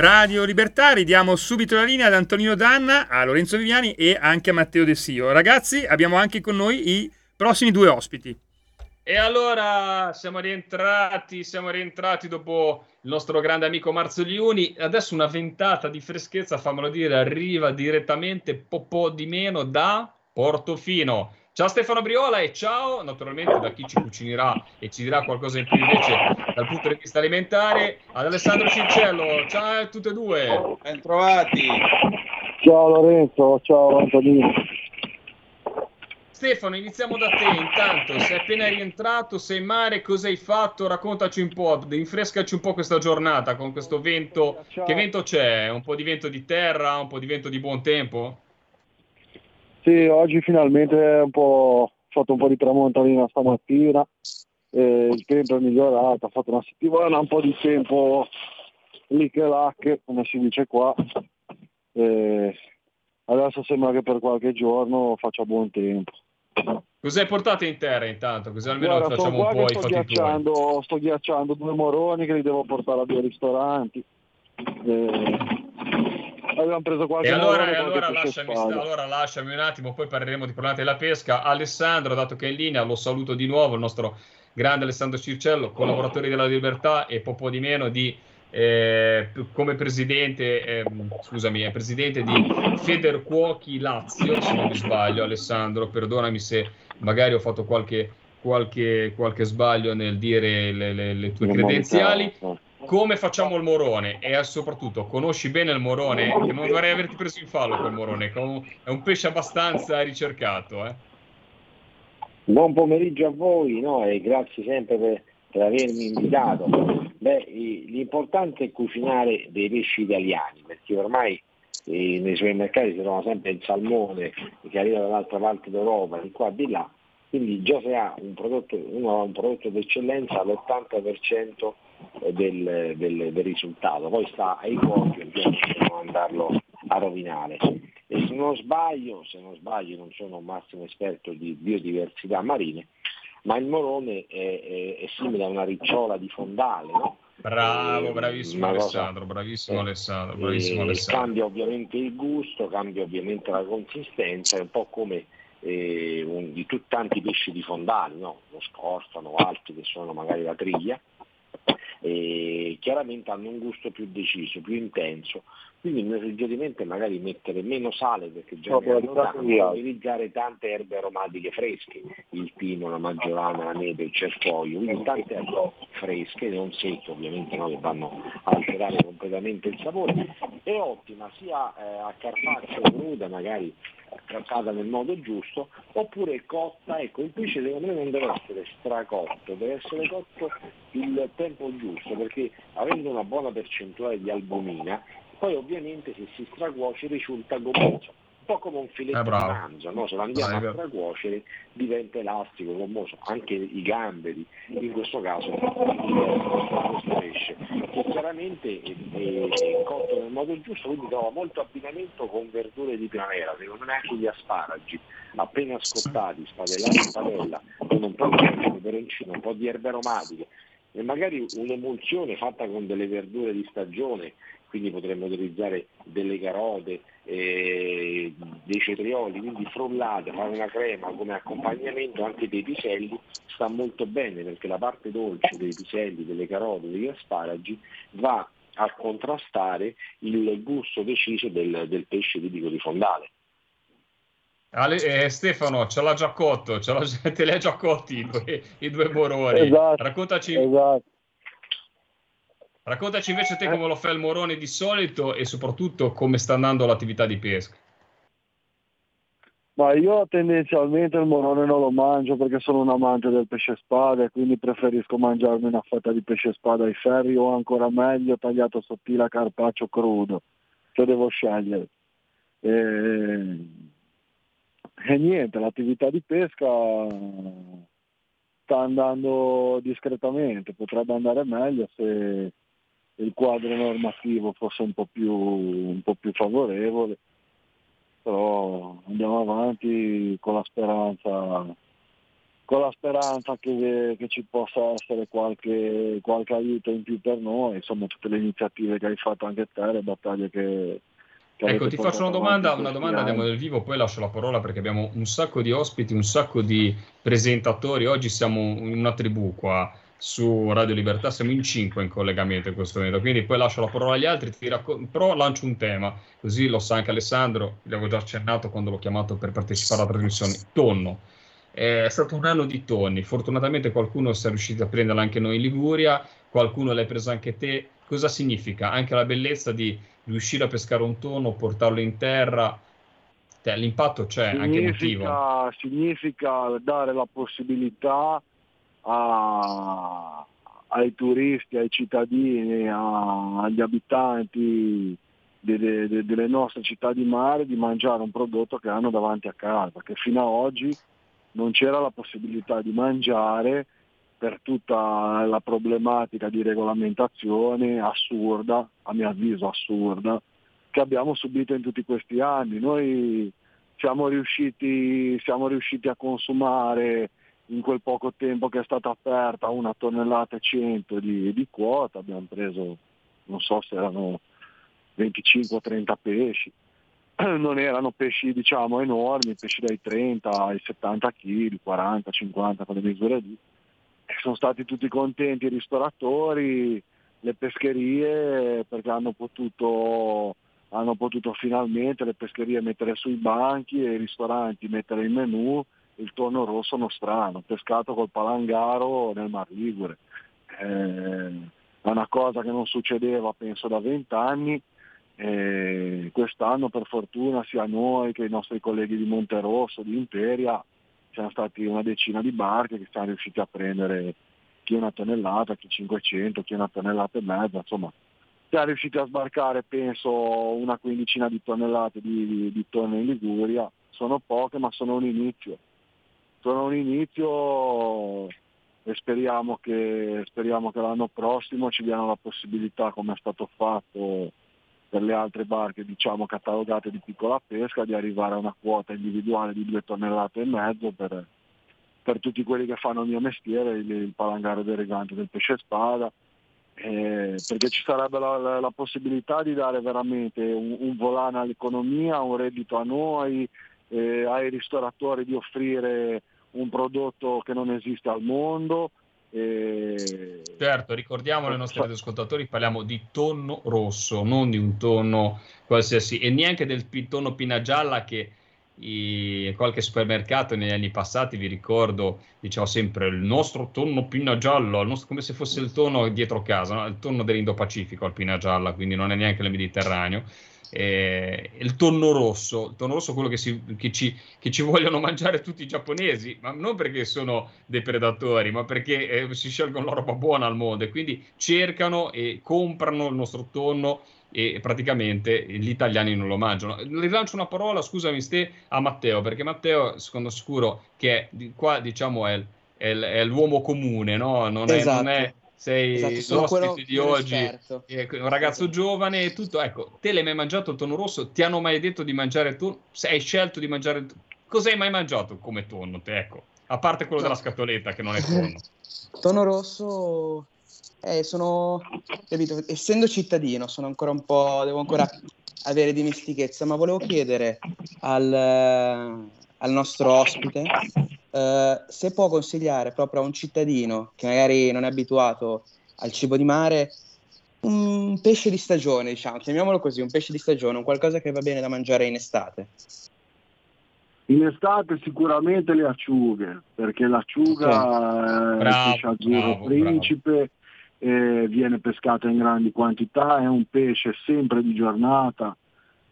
Radio Libertà, ridiamo subito la linea ad Antonino Danna, a Lorenzo Viviani e anche a Matteo De Sio. Ragazzi, abbiamo anche con noi i prossimi due ospiti. E allora siamo rientrati, siamo rientrati dopo il nostro grande amico Marzoliuni. Adesso una ventata di freschezza, fammelo dire, arriva direttamente po', po' di meno da Portofino. Ciao Stefano Briola e ciao naturalmente da chi ci cucinerà e ci dirà qualcosa in più invece dal punto di vista alimentare ad Alessandro Cincello. Ciao a tutte e due. Bentrovati. Ciao Lorenzo, ciao Antonino. Stefano, iniziamo da te. Intanto, sei appena rientrato, sei in mare, cosa hai fatto? Raccontaci un po', rinfrescaci un po' questa giornata con questo vento. Ciao. Che vento c'è? Un po' di vento di terra, un po' di vento di buon tempo? Sì, oggi finalmente un po', ho fatto un po' di tramontanina stamattina, eh, il tempo è migliorato, ha fatto una settimana, un po' di tempo lì che che, come si dice qua. Eh, adesso sembra che per qualche giorno faccia buon tempo. Cos'hai portato in terra intanto? Così almeno Guarda, facciamo un po' i sto fatti tuoi. ghiacciando, sto ghiacciando due moroni che li devo portare a due ristoranti. Eh, abbiamo preso qualche E allora, e allora, lasciami, allora lasciami un attimo, poi parleremo di problemi della pesca. Alessandro, dato che è in linea, lo saluto di nuovo, il nostro grande Alessandro Circello, collaboratore della Libertà e po' po' di meno di eh, come presidente, ehm, scusami, è presidente di Federcuochi Lazio, se non mi sbaglio, Alessandro, perdonami se magari ho fatto qualche, qualche, qualche sbaglio nel dire le, le- le tue credenziali. Come facciamo il morone? E soprattutto, conosci bene il morone? Che non vorrei averti preso in fallo col morone, è un- pesce abbastanza ricercato, eh? Buon pomeriggio a voi no? e grazie sempre per, per avermi invitato. Beh, l'importante è cucinare dei pesci italiani perché ormai eh, nei supermercati si trova sempre il salmone che arriva dall'altra parte d'Europa, di qua e di là, quindi già se ha un prodotto, uno ha un prodotto d'eccellenza l'80% del, del- del risultato, poi sta ai cuochi ovviamente non andarlo a rovinare. E se non sbaglio, se non sbaglio, non sono un massimo esperto di biodiversità marine, ma il morone è, è- è simile a una ricciola di fondale, no? Bravo, Eh, bravissimo Alessandro, bravissimo eh, Alessandro, bravissimo e Alessandro. Cambia ovviamente il gusto, cambia ovviamente la consistenza, è un po' come eh, un- di tutti tanti pesci di fondali, no? lo scorfano, altri che sono magari la triglia, e chiaramente hanno un gusto più deciso, più intenso. Quindi il mio suggerimento è magari mettere meno sale perché già No, ne hanno tanto, utilizzare tante erbe aromatiche fresche, il pino, la maggiolana, la neve, il cerfoglio, quindi tante erbe fresche, non secche ovviamente, no, che vanno a alterare completamente il sapore. È ottima sia eh, a carpaccio cruda, magari trattata nel modo giusto, oppure cotta, ecco, il pesce secondo me non deve essere stracotto, deve essere cotto il tempo giusto, perché avendo una buona percentuale di albumina, poi ovviamente se si stracuoce risulta gommoso, po' come un filetto Eh, di manzo, no? se lo andiamo è a vero. stracuocere diventa elastico, gommoso, anche i gamberi, in questo caso questo pesce, che chiaramente è, è- è cotto nel modo giusto, quindi trova molto abbinamento con verdure di primavera, secondo me anche gli asparagi, appena scottati, spadellati in padella, con un po' di peperoncino, un po' di erbe aromatiche e magari un'emulsione fatta con delle verdure di stagione, quindi potremmo utilizzare delle carote, eh, dei cetrioli, quindi frullate, fare una crema come accompagnamento anche dei piselli, sta molto bene perché la parte dolce dei piselli, delle carote, degli asparagi va a contrastare il gusto deciso del, del pesce tipico di fondale. Ale- eh, Stefano, ce l'ha già cotto, ce l'ha già- te li ha già cotti i due, i due moroni. Esatto, Raccontaci, Esatto. Raccontaci invece te come lo fa il morone di solito e soprattutto come sta andando l'attività di pesca. Ma io tendenzialmente il morone non lo mangio perché sono un amante del pesce spada e quindi preferisco mangiarmi una fetta di pesce spada ai ferri o ancora meglio tagliato sottile a carpaccio crudo, se devo scegliere. E, e niente, l'attività di pesca sta andando discretamente, potrebbe andare meglio se il quadro normativo fosse un po' più, un po' più favorevole però andiamo avanti con la speranza con la speranza che, che ci possa essere qualche, qualche aiuto in più per noi, insomma tutte le iniziative che hai fatto anche te, le battaglie che, che Ecco, ti faccio una domanda, una domanda, andiamo nel vivo, poi lascio la parola perché abbiamo un sacco di ospiti, un sacco di presentatori. Oggi siamo in una tribù qua su Radio Libertà, siamo in cinque in collegamento in questo momento, quindi poi lascio la parola agli altri, ti racco- però lancio un tema, così lo sa anche Alessandro, gli già accennato quando l'ho chiamato per partecipare alla trasmissione, tonno. È stato un anno di tonni, fortunatamente qualcuno si è riuscito a prenderla anche noi in Liguria, qualcuno l'hai presa anche te. Cosa significa? Anche la bellezza di riuscire a pescare un tonno, portarlo in terra, Cioè, l'impatto c'è, anche emotivo. significa, significa dare la possibilità a- ai turisti, ai cittadini, a- agli abitanti delle, de- delle nostre città di mare di mangiare un prodotto che hanno davanti a casa, che fino ad oggi non c'era la possibilità di mangiare per tutta la problematica di regolamentazione assurda, a mio avviso assurda, che abbiamo subito in tutti questi anni. Noi siamo riusciti, siamo riusciti a consumare in quel poco tempo che è stata aperta una tonnellata e 100 di, di quota, abbiamo preso, non so se erano 25-30 pesci, non erano pesci diciamo enormi, pesci dai 30 ai 70 kg, 40, 50 con le misure lì. Sono stati tutti contenti i ristoratori, le pescherie perché hanno potuto, hanno potuto finalmente le pescherie mettere sui banchi e i ristoranti mettere in menù il tonno rosso nostrano, pescato col palangaro nel Mar Ligure. Eh, è una cosa che non succedeva penso da vent'anni e quest'anno per fortuna sia noi che i nostri colleghi di Monterosso, di Imperia, c'erano stati una decina di barche che siamo riusciti a prendere chi una tonnellata, chi 500, chi una tonnellata e mezza, insomma siamo riusciti a sbarcare penso una quindicina di tonnellate di, di, di tonne in Liguria, sono poche ma sono un inizio, sono un inizio e speriamo che, speriamo che l'anno prossimo ci diano la possibilità, come è stato fatto per le altre barche diciamo catalogate di piccola pesca, di arrivare a una quota individuale di due tonnellate e mezzo per, per tutti quelli che fanno il mio mestiere, il, il palangaro del regante del pesce spada, eh, perché ci sarebbe la, la- la possibilità di dare veramente un, un volano all'economia, un reddito a noi, eh, ai ristoratori di offrire un prodotto che non esiste al mondo. eh, Certo, ricordiamo ai nostri ascoltatori, parliamo di tonno rosso, non di un tonno qualsiasi, e neanche del tonno pinna gialla che i- qualche supermercato negli anni passati, vi ricordo, diceva sempre il nostro tonno pinna gialla, il nostro- come se fosse il tonno dietro casa, no? il tonno dell'Indo-Pacifico, il pinna gialla, quindi non è neanche nel Mediterraneo. Eh, il tonno rosso, il tonno rosso è quello che, si- che ci, che ci vogliono mangiare tutti i giapponesi, ma non perché sono dei predatori, ma perché eh, si scelgono la roba buona al mondo e quindi cercano e comprano il nostro tonno e praticamente gli italiani non lo mangiano. Rilancio una parola, scusami Ste, a Matteo, perché Matteo sono sicuro che di- qua diciamo è, è è l'uomo comune, no? Non è, Esatto. non è- sei Esatto, l'ospite di oggi, eh, un ragazzo giovane e tutto. Ecco, te l'hai mai mangiato il tonno rosso? Ti hanno mai detto di mangiare il tonno? Hai scelto di mangiare il tonno? Cosa hai mai mangiato come tonno, te? Ecco, a parte quello No. della scatoletta che non è tonno. Tono rosso, eh, sono, capito, essendo cittadino, sono ancora un po', devo ancora avere dimestichezza, ma volevo chiedere al, al nostro ospite eh, se può consigliare proprio a un cittadino che magari non è abituato al cibo di mare un pesce di stagione, diciamo, chiamiamolo così, un pesce di stagione, un qualcosa che va bene da mangiare in estate. In estate sicuramente le acciughe, perché l'acciuga è il Bravo, pesce azzurro bravo, principe, eh, viene pescata in grandi quantità, è un pesce sempre di giornata,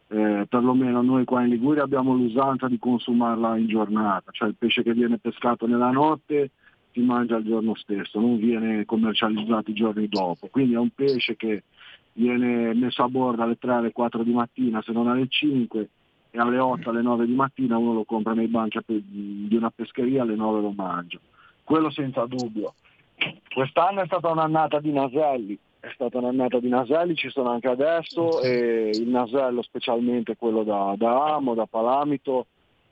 eh, perlomeno noi qua in Liguria abbiamo l'usanza di consumarla in giornata, cioè il pesce che viene pescato nella notte si mangia il giorno stesso, non viene commercializzato i giorni dopo, quindi è un pesce che viene messo a bordo alle 3 alle 4 di mattina, se non alle 5 e alle 8 alle 9 di mattina uno lo compra nei banchi di una pescheria, alle 9 lo mangia. Quello senza dubbio. Quest'anno è stata un'annata di naselli, è stata un'annata di naselli, ci sono anche adesso e il nasello specialmente quello da, da amo, da palamito,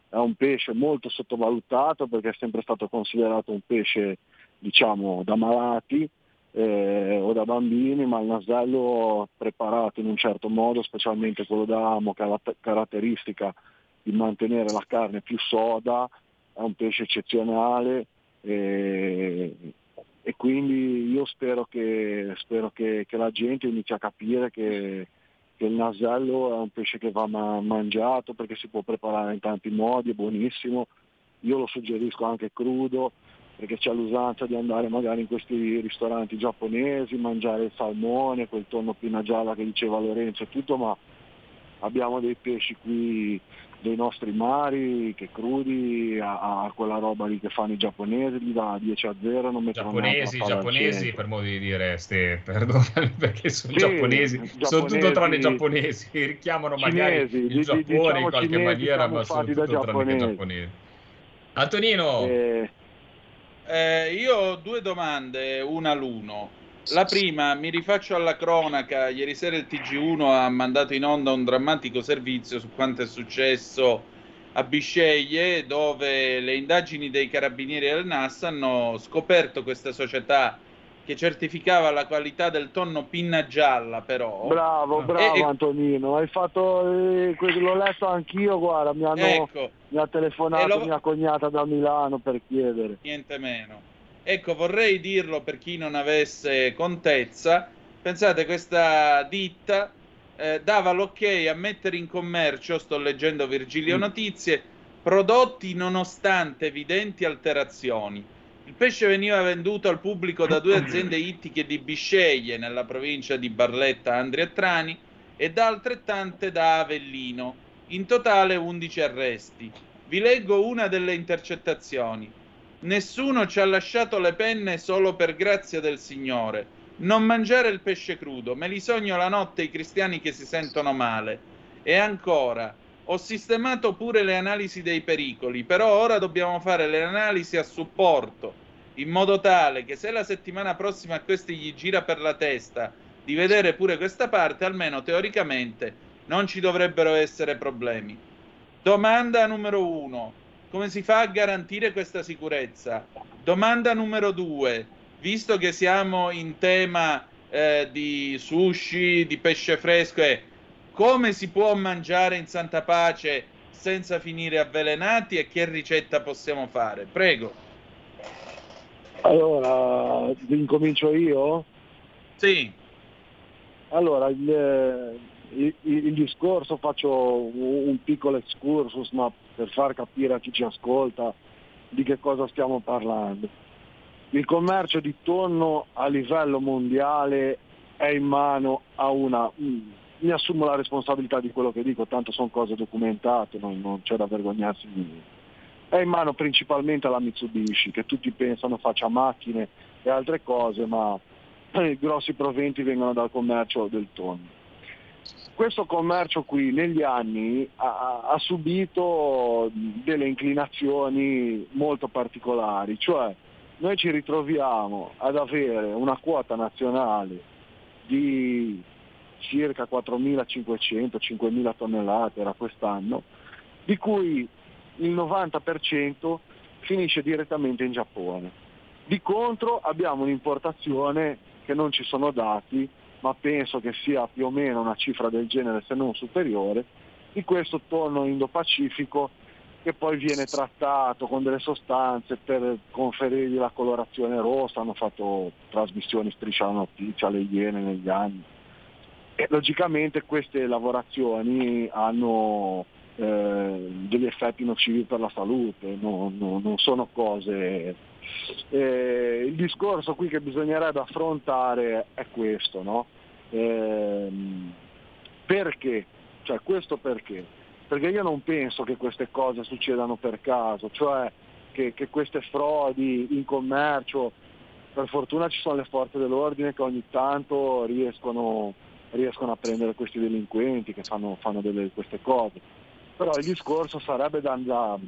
è un pesce molto sottovalutato perché è sempre stato considerato un pesce diciamo da malati eh, o da bambini, ma il nasello preparato in un certo modo, specialmente quello da amo, che ha la t- caratteristica di mantenere la carne più soda, è un pesce eccezionale e, e quindi io spero, che, spero che, che la gente inizi a capire che, che il nasello è un pesce che va ma- mangiato perché si può preparare in tanti modi, è buonissimo, io lo suggerisco anche crudo perché c'è l'usanza di andare magari in questi ristoranti giapponesi, mangiare il salmone, quel tonno pinna gialla che diceva Lorenzo e tutto, ma abbiamo dei pesci qui dei nostri mari che crudi a, a quella roba lì che fanno i giapponesi, gli dà 10 a 0, non mettono Giapponesi, giapponesi, per modo di dire, Ste, perdonami perché sono Sì, giapponesi, sono giapponesi- tutto tranne giapponesi, richiamano magari Cinesi, il Giappone diciamo in qualche cinesi maniera, ma sono da tutto tranne giapponesi. Antonino, Eh, Eh, io ho due domande, una all'uno. La prima, mi rifaccio alla cronaca. Ieri sera il TG1 ha mandato in onda un drammatico servizio su quanto è successo a Bisceglie, dove le indagini dei carabinieri del NAS hanno scoperto questa società che certificava la qualità del tonno pinna gialla, però. bravo, bravo E- Antonino, hai fatto, eh, l'ho letto anch'io, guarda, mi, hanno, Ecco, mi ha telefonato lo- mia cognata da Milano per chiedere. niente meno. Ecco, vorrei dirlo per chi non avesse contezza. Pensate, questa ditta eh, dava l'ok a mettere in commercio, sto leggendo Virgilio Mm. Notizie, prodotti nonostante evidenti alterazioni. Il pesce veniva venduto al pubblico da due aziende ittiche di Bisceglie, nella provincia di Barletta, Andria e Trani, e da altrettante da Avellino. In totale 11 arresti. Vi leggo una delle intercettazioni. Nessuno ci ha lasciato le penne solo per grazia del Signore. Non mangiare il pesce crudo, me li sogno la notte i cristiani che si sentono male. E ancora, ho sistemato pure le analisi dei pericoli, però ora dobbiamo fare le analisi a supporto, in modo tale che se la settimana prossima a questi gli gira per la testa di vedere pure questa parte, almeno teoricamente non ci dovrebbero essere problemi. Domanda numero uno. Come si fa a garantire questa sicurezza? Domanda numero due. Visto che siamo in tema eh, di sushi, di pesce fresco, e come si può mangiare in santa pace senza finire avvelenati e che ricetta possiamo fare? Prego. Allora, incomincio io? Sì. Allora, il, il- il discorso faccio un un piccolo excursus, ma per far capire a chi ci ascolta di che cosa stiamo parlando. Il commercio di tonno a livello mondiale è in mano a una... mm, Mi assumo la responsabilità di quello che dico, tanto sono cose documentate, non, non c'è da vergognarsi di niente. È in mano principalmente alla Mitsubishi, che tutti pensano faccia macchine e altre cose, ma i grossi proventi vengono dal commercio del tonno. Questo commercio qui negli anni ha, ha subito delle inclinazioni molto particolari, cioè noi ci ritroviamo ad avere una quota nazionale di circa 4.500-5.000 tonnellate, era quest'anno, di cui il 90% finisce direttamente in Giappone. Di contro abbiamo un'importazione che non ci sono dati, ma penso che sia più o meno una cifra del genere se non superiore, di questo tonno Indo-Pacifico che poi viene trattato con delle sostanze per conferirgli la colorazione rossa, hanno fatto trasmissioni striscia la notizia alle Iene negli anni. E logicamente queste lavorazioni hanno eh, degli effetti nocivi per la salute, non, non- non sono cose... Eh, il discorso qui che bisognerebbe affrontare è questo, no? Ehm, perché? Cioè questo perché? Perché io non penso che queste cose succedano per caso, cioè che, che queste frodi in commercio, per fortuna ci sono le forze dell'ordine che ogni tanto riescono, riescono a prendere questi delinquenti che fanno, fanno delle, queste cose. Però il discorso sarebbe da, da-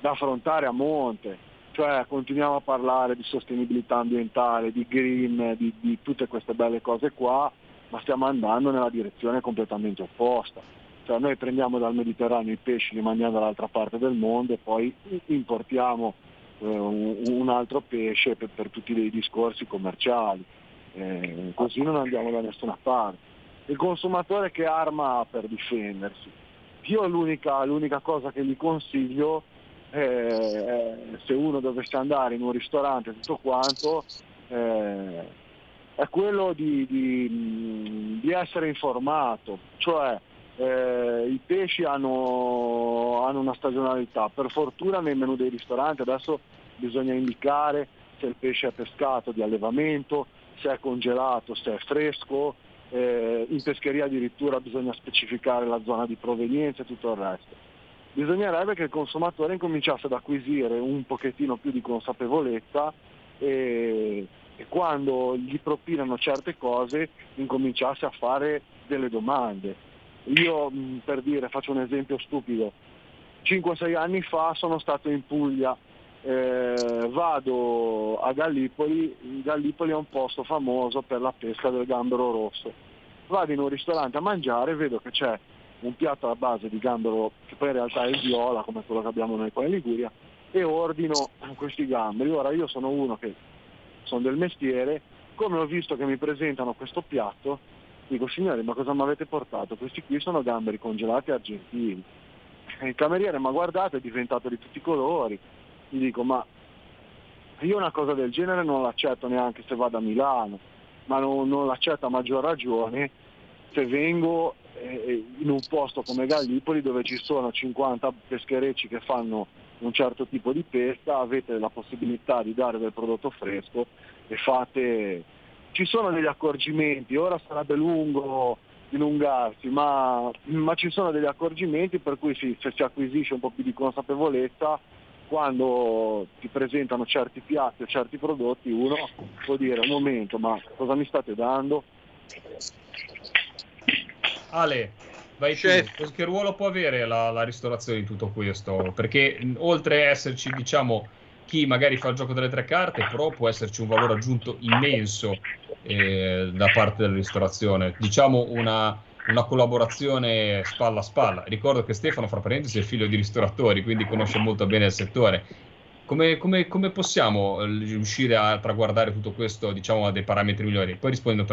da affrontare a monte, cioè continuiamo a parlare di sostenibilità ambientale, di green, di, di tutte queste belle cose qua, ma stiamo andando nella direzione completamente opposta. Cioè noi prendiamo dal Mediterraneo i pesci, li mandiamo dall'altra parte del mondo e poi importiamo eh, un, un altro pesce per, per tutti dei discorsi commerciali. Eh, così non andiamo da nessuna parte. Il consumatore che arma ha per difendersi? Io l'unica, l'unica cosa che gli consiglio eh, è se uno dovesse andare in un ristorante tutto quanto, eh, è quello di, di, di essere informato, cioè eh, i pesci hanno, hanno una stagionalità, per fortuna nei menù dei ristoranti adesso bisogna indicare se il pesce è pescato di allevamento, se è congelato, se è fresco, eh, in pescheria addirittura bisogna specificare la zona di provenienza e tutto il resto. Bisognerebbe che il consumatore incominciasse ad acquisire un pochettino più di consapevolezza e, e quando gli propinano certe cose incominciasse a fare delle domande. Io mh, per dire, faccio un esempio stupido, 5-6 anni fa sono stato in Puglia, eh, vado a Gallipoli, Gallipoli è un posto famoso per la pesca del gambero rosso. Vado in un ristorante a mangiare e vedo che c'è un piatto a base di gambero, che poi in realtà è viola, come quello che abbiamo noi qua in Liguria, e ordino questi gamberi. Ora io sono uno che sono del mestiere, come ho visto che mi presentano questo piatto, dico signori ma cosa mi avete portato? Questi qui sono gamberi congelati argentini. Il cameriere mi ha guardato, è diventato di tutti i colori, gli dico ma io una cosa del genere non l'accetto neanche se vado a Milano, ma non, non l'accetto a maggior ragione se vengo in un posto come Gallipoli dove ci sono 50 pescherecci che fanno un certo tipo di pesca, avete la possibilità di dare del prodotto fresco e fate... Ci sono degli accorgimenti, ora sarebbe lungo dilungarsi, ma, ma ci sono degli accorgimenti per cui si, cioè, si acquisisce un po' più di consapevolezza quando ti presentano certi piatti o certi prodotti, uno può dire un momento, ma cosa mi state dando? Ale, vai tu. Chef. Che ruolo può avere la, la ristorazione in tutto questo? Perché oltre a esserci, diciamo, chi magari fa il gioco delle tre carte, però può esserci un valore aggiunto immenso eh, da parte della ristorazione. Diciamo una, una collaborazione spalla a spalla. Ricordo che Stefano, fra parentesi, è figlio di ristoratori, quindi conosce molto bene il settore. Come, come- come possiamo eh, riuscire a traguardare tutto questo, diciamo, a dei parametri migliori? Poi rispondo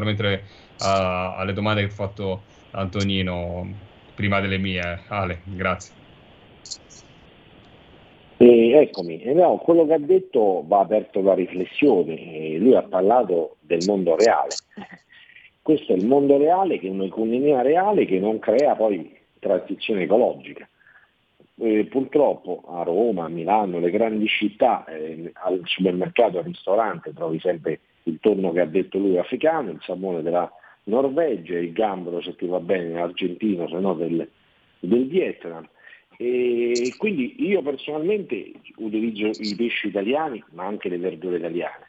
a- alle domande che ha fatto Antonino prima delle mie. Ale, grazie. E eccomi, e no, quello che ha detto va aperto la riflessione, lui ha parlato del mondo reale. Questo è il mondo reale che è un'economia reale che non crea poi transizione ecologica. Eh, purtroppo a Roma, a Milano, le grandi città, eh, al supermercato, al ristorante trovi sempre il tonno che ha detto lui africano, il salmone della Norvegia, il gambero se ti va bene argentino, se no del, del Vietnam. E quindi io personalmente utilizzo i pesci italiani ma anche le verdure italiane.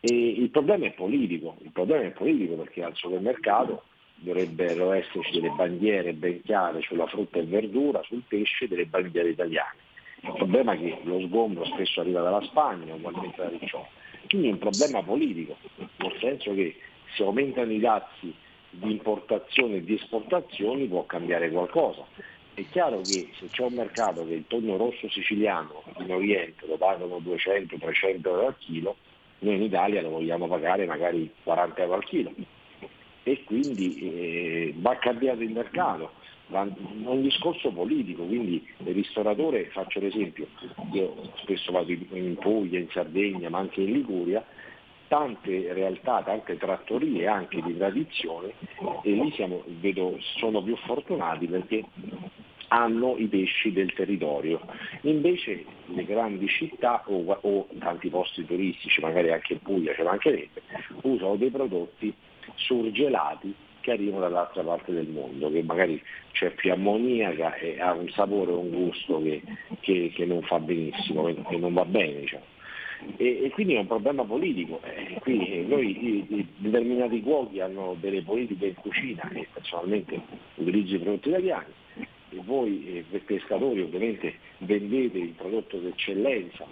E il problema è politico, il problema è politico perché al supermercato dovrebbero esserci delle bandiere ben chiare sulla frutta e verdura, sul pesce, delle bandiere italiane. Il problema è che lo sgombro spesso arriva dalla Spagna, ugualmente da Riccione. Quindi è un problema politico, nel senso che se aumentano i dazi di importazione e di esportazioni può cambiare qualcosa. È chiaro che se c'è un mercato che il tonno rosso siciliano in Oriente lo pagano 200-300 euro al chilo, noi in Italia lo vogliamo pagare magari 40 euro al chilo e quindi eh, va cambiato il mercato, va un discorso politico, quindi il ristoratore, faccio l'esempio, io spesso vado in Puglia, in Sardegna, ma anche in Liguria, tante realtà, tante trattorie anche di tradizione e lì siamo, vedo, sono più fortunati perché hanno i pesci del territorio. Invece le grandi città o, o tanti posti turistici, magari anche in Puglia ce mancherebbe, usano dei prodotti surgelati che arrivano dall'altra parte del mondo, che magari c'è più ammoniaca e ha un sapore un gusto che, che- che non fa benissimo, che non va bene. diciamo. E, e quindi è un problema politico. Eh, qui, eh, noi i- i determinati cuochi hanno delle politiche in cucina e personalmente utilizzo i prodotti italiani e voi eh, pescatori ovviamente vendete il prodotto d'eccellenza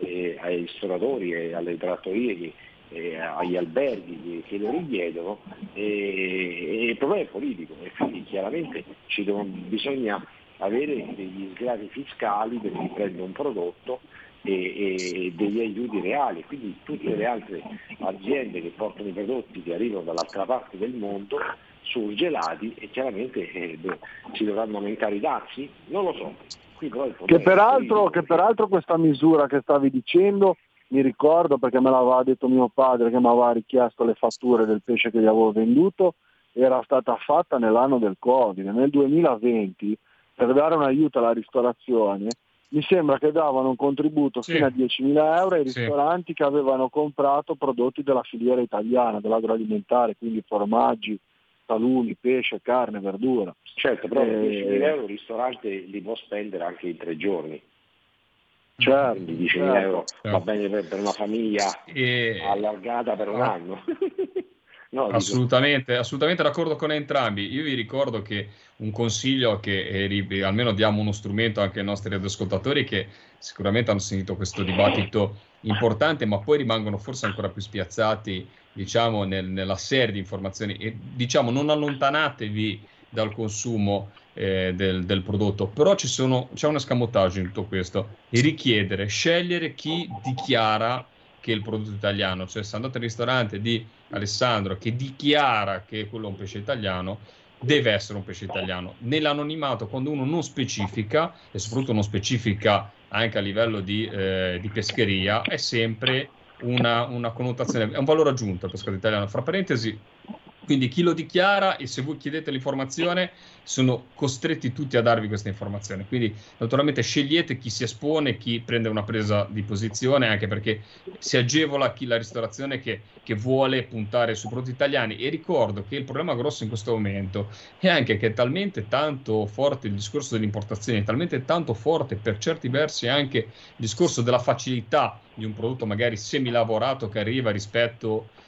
eh, ai ristoratori e alle trattorie che eh, agli alberghi che, lo richiedono e, e il problema è politico e quindi chiaramente devono- bisogna avere degli sgravi fiscali per chi prende un prodotto e, e degli aiuti reali, quindi tutte le altre aziende che portano i prodotti che arrivano dall'altra parte del mondo surgelati e chiaramente eh, beh, ci dovranno aumentare i dazi? Non lo so. Che peraltro, che peraltro questa misura che stavi dicendo, mi ricordo perché me l'aveva detto mio padre che mi aveva richiesto le fatture del pesce che gli avevo venduto, era stata fatta nell'anno del Covid, nel 2020, per dare un aiuto alla ristorazione, mi sembra che davano un contributo Sì. fino a 10.000 euro ai Sì. ristoranti che avevano comprato prodotti della filiera italiana, dell'agroalimentare, quindi formaggi, salumi, pesce, carne, verdura. Certo, però Eh, 10.000 euro il ristorante li può spendere anche in tre giorni. Certo, Quindi 10.000 certo. euro va bene per, per una famiglia E- allargata per un Ah. anno. no, Assolutamente, assolutamente d'accordo con entrambi. Io vi ricordo che un consiglio che eh, almeno diamo uno strumento anche ai nostri radioascoltatori che sicuramente hanno sentito questo dibattito importante, ma poi rimangono forse ancora più spiazzati, diciamo, nel- nella serie di informazioni. E, diciamo, non allontanatevi dal consumo eh, del, del prodotto, però sono, c'è un escamotaggio in tutto questo e richiedere, scegliere chi dichiara che il prodotto italiano, cioè se andate al ristorante di Alessandro che dichiara che quello è un pesce italiano, deve essere un pesce italiano. Nell'anonimato, quando uno non specifica, e soprattutto non specifica anche a livello di, eh, di pescheria, è sempre una, una connotazione, è un valore aggiunto al pescato italiano. Fra parentesi, Quindi chi lo dichiara e se voi chiedete l'informazione sono costretti tutti a darvi questa informazione. Quindi naturalmente scegliete chi si espone, chi prende una presa di posizione, anche perché si agevola chi la ristorazione che, che vuole puntare su prodotti italiani. E ricordo che il problema grosso in questo momento è anche che è talmente tanto forte il discorso dell'importazione, è talmente tanto forte per certi versi anche il discorso della facilità di un prodotto magari semilavorato che arriva rispetto ha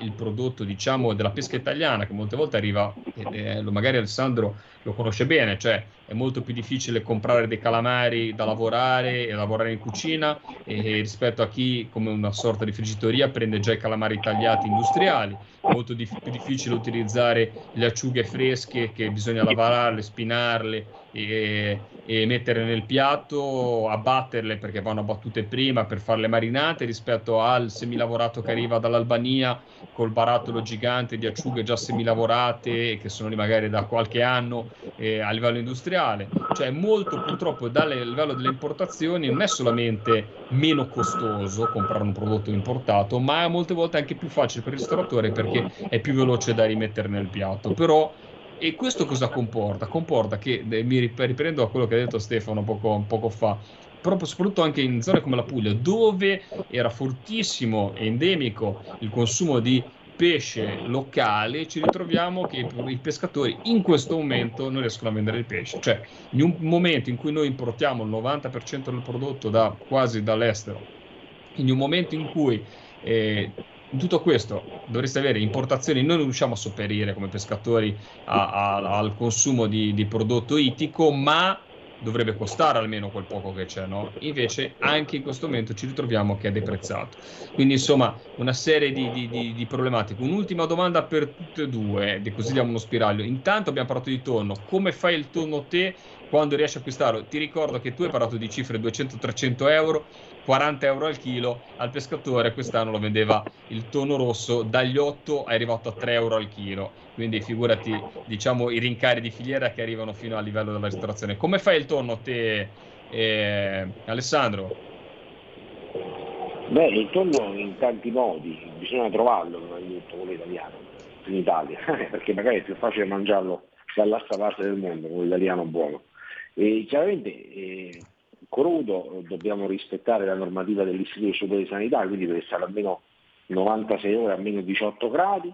il prodotto diciamo della pesca italiana che molte volte arriva e, e lo- magari Alessandro lo conosce bene cioè è molto più difficile comprare dei calamari da lavorare e lavorare in cucina e, rispetto a chi come una sorta di friggitoria prende già i calamari tagliati industriali. È molto dif- più difficile utilizzare le acciughe fresche che bisogna lavorarle spinarle e, e mettere nel piatto, abbatterle perché vanno abbattute prima per farle marinate rispetto al semilavorato che arriva dall'Albania col barattolo gigante di acciughe già semilavorate che sono lì magari da qualche anno eh, a livello industriale. Cioè molto purtroppo dal livello delle importazioni non è solamente meno costoso comprare un prodotto importato, ma è molte volte anche più facile per il ristoratore perché è più veloce da rimettere nel piatto. Però e questo cosa comporta? Comporta che, eh, mi rip- riprendo a quello che ha detto Stefano poco, poco fa, proprio soprattutto anche in zone come la Puglia, dove era fortissimo e endemico il consumo di pesce locale, ci ritroviamo che i pescatori in questo momento non riescono a vendere il pesce. Cioè, in un momento in cui noi importiamo il 90% del prodotto da, quasi dall'estero, in un momento in cui eh, in tutto questo dovreste avere importazioni, noi non riusciamo a sopperire come pescatori a- a- al consumo di, di prodotto ittico, ma dovrebbe costare almeno quel poco che c'è, no? Invece anche in questo momento ci ritroviamo che è deprezzato. Quindi insomma una serie di, di- di- problematiche. Un'ultima domanda per tutte e due, di- così diamo uno spiraglio. Intanto abbiamo parlato di tonno, come fai il tonno te quando riesci a acquistarlo? Ti ricordo che tu hai parlato di cifre 200-300 euro, 40 euro al chilo, al pescatore quest'anno lo vendeva il tonno rosso dagli 8 è arrivato a 3 euro al chilo, quindi figurati diciamo i rincari di filiera che arrivano fino al livello della ristorazione. Come fai il tonno te, eh, Alessandro? Beh, il tonno in tanti modi, bisogna trovarlo prima di tutto quello italiano in Italia, perché magari è più facile mangiarlo dall'altra parte del mondo, quello italiano buono. E chiaramente eh, crudo dobbiamo rispettare la normativa dell'Istituto Superiore di Sanità, quindi deve stare almeno 96 ore a meno 18 gradi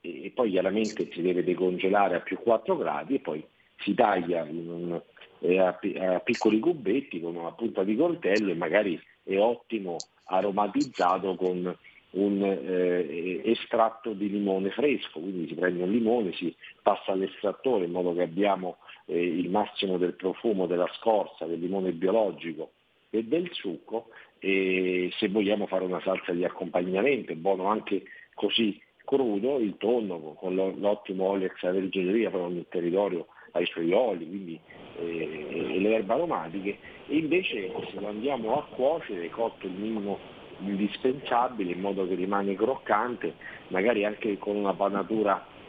e, poi chiaramente si deve decongelare a più 4 gradi e poi si taglia un- eh, a, a piccoli cubetti con una punta di coltello e magari è ottimo aromatizzato con un eh, estratto di limone fresco, quindi si prende un limone, si passa all'estrattore in modo che abbiamo eh, il massimo del profumo della scorza, del limone biologico e del succo e se vogliamo fare una salsa di accompagnamento, buono anche così crudo, il tonno con- con lo- l'ottimo olio extravergine per ogni territorio ai suoi oli, quindi eh, le erbe aromatiche, e invece se lo andiamo a cuocere cotto il minimo indispensabile in modo che rimane croccante, magari anche con una panatura di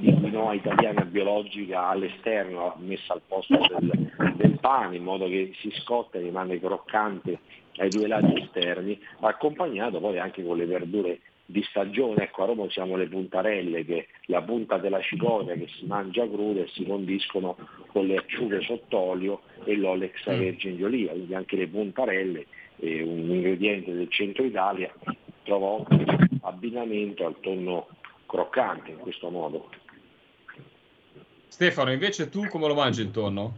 quinoa italiana biologica all'esterno messa al posto del, del pane in modo che si scotta e rimane croccante ai due lati esterni, accompagnato poi anche con le verdure di stagione, ecco a Roma usiamo le puntarelle, che la punta della cicoria che si mangia cruda e si condiscono con le acciughe sott'olio e l'olio extravergine di oliva, quindi anche le puntarelle, eh, un ingrediente del centro Italia, trova ottimo abbinamento al tonno croccante in questo modo. Stefano, invece tu come lo mangi il tonno?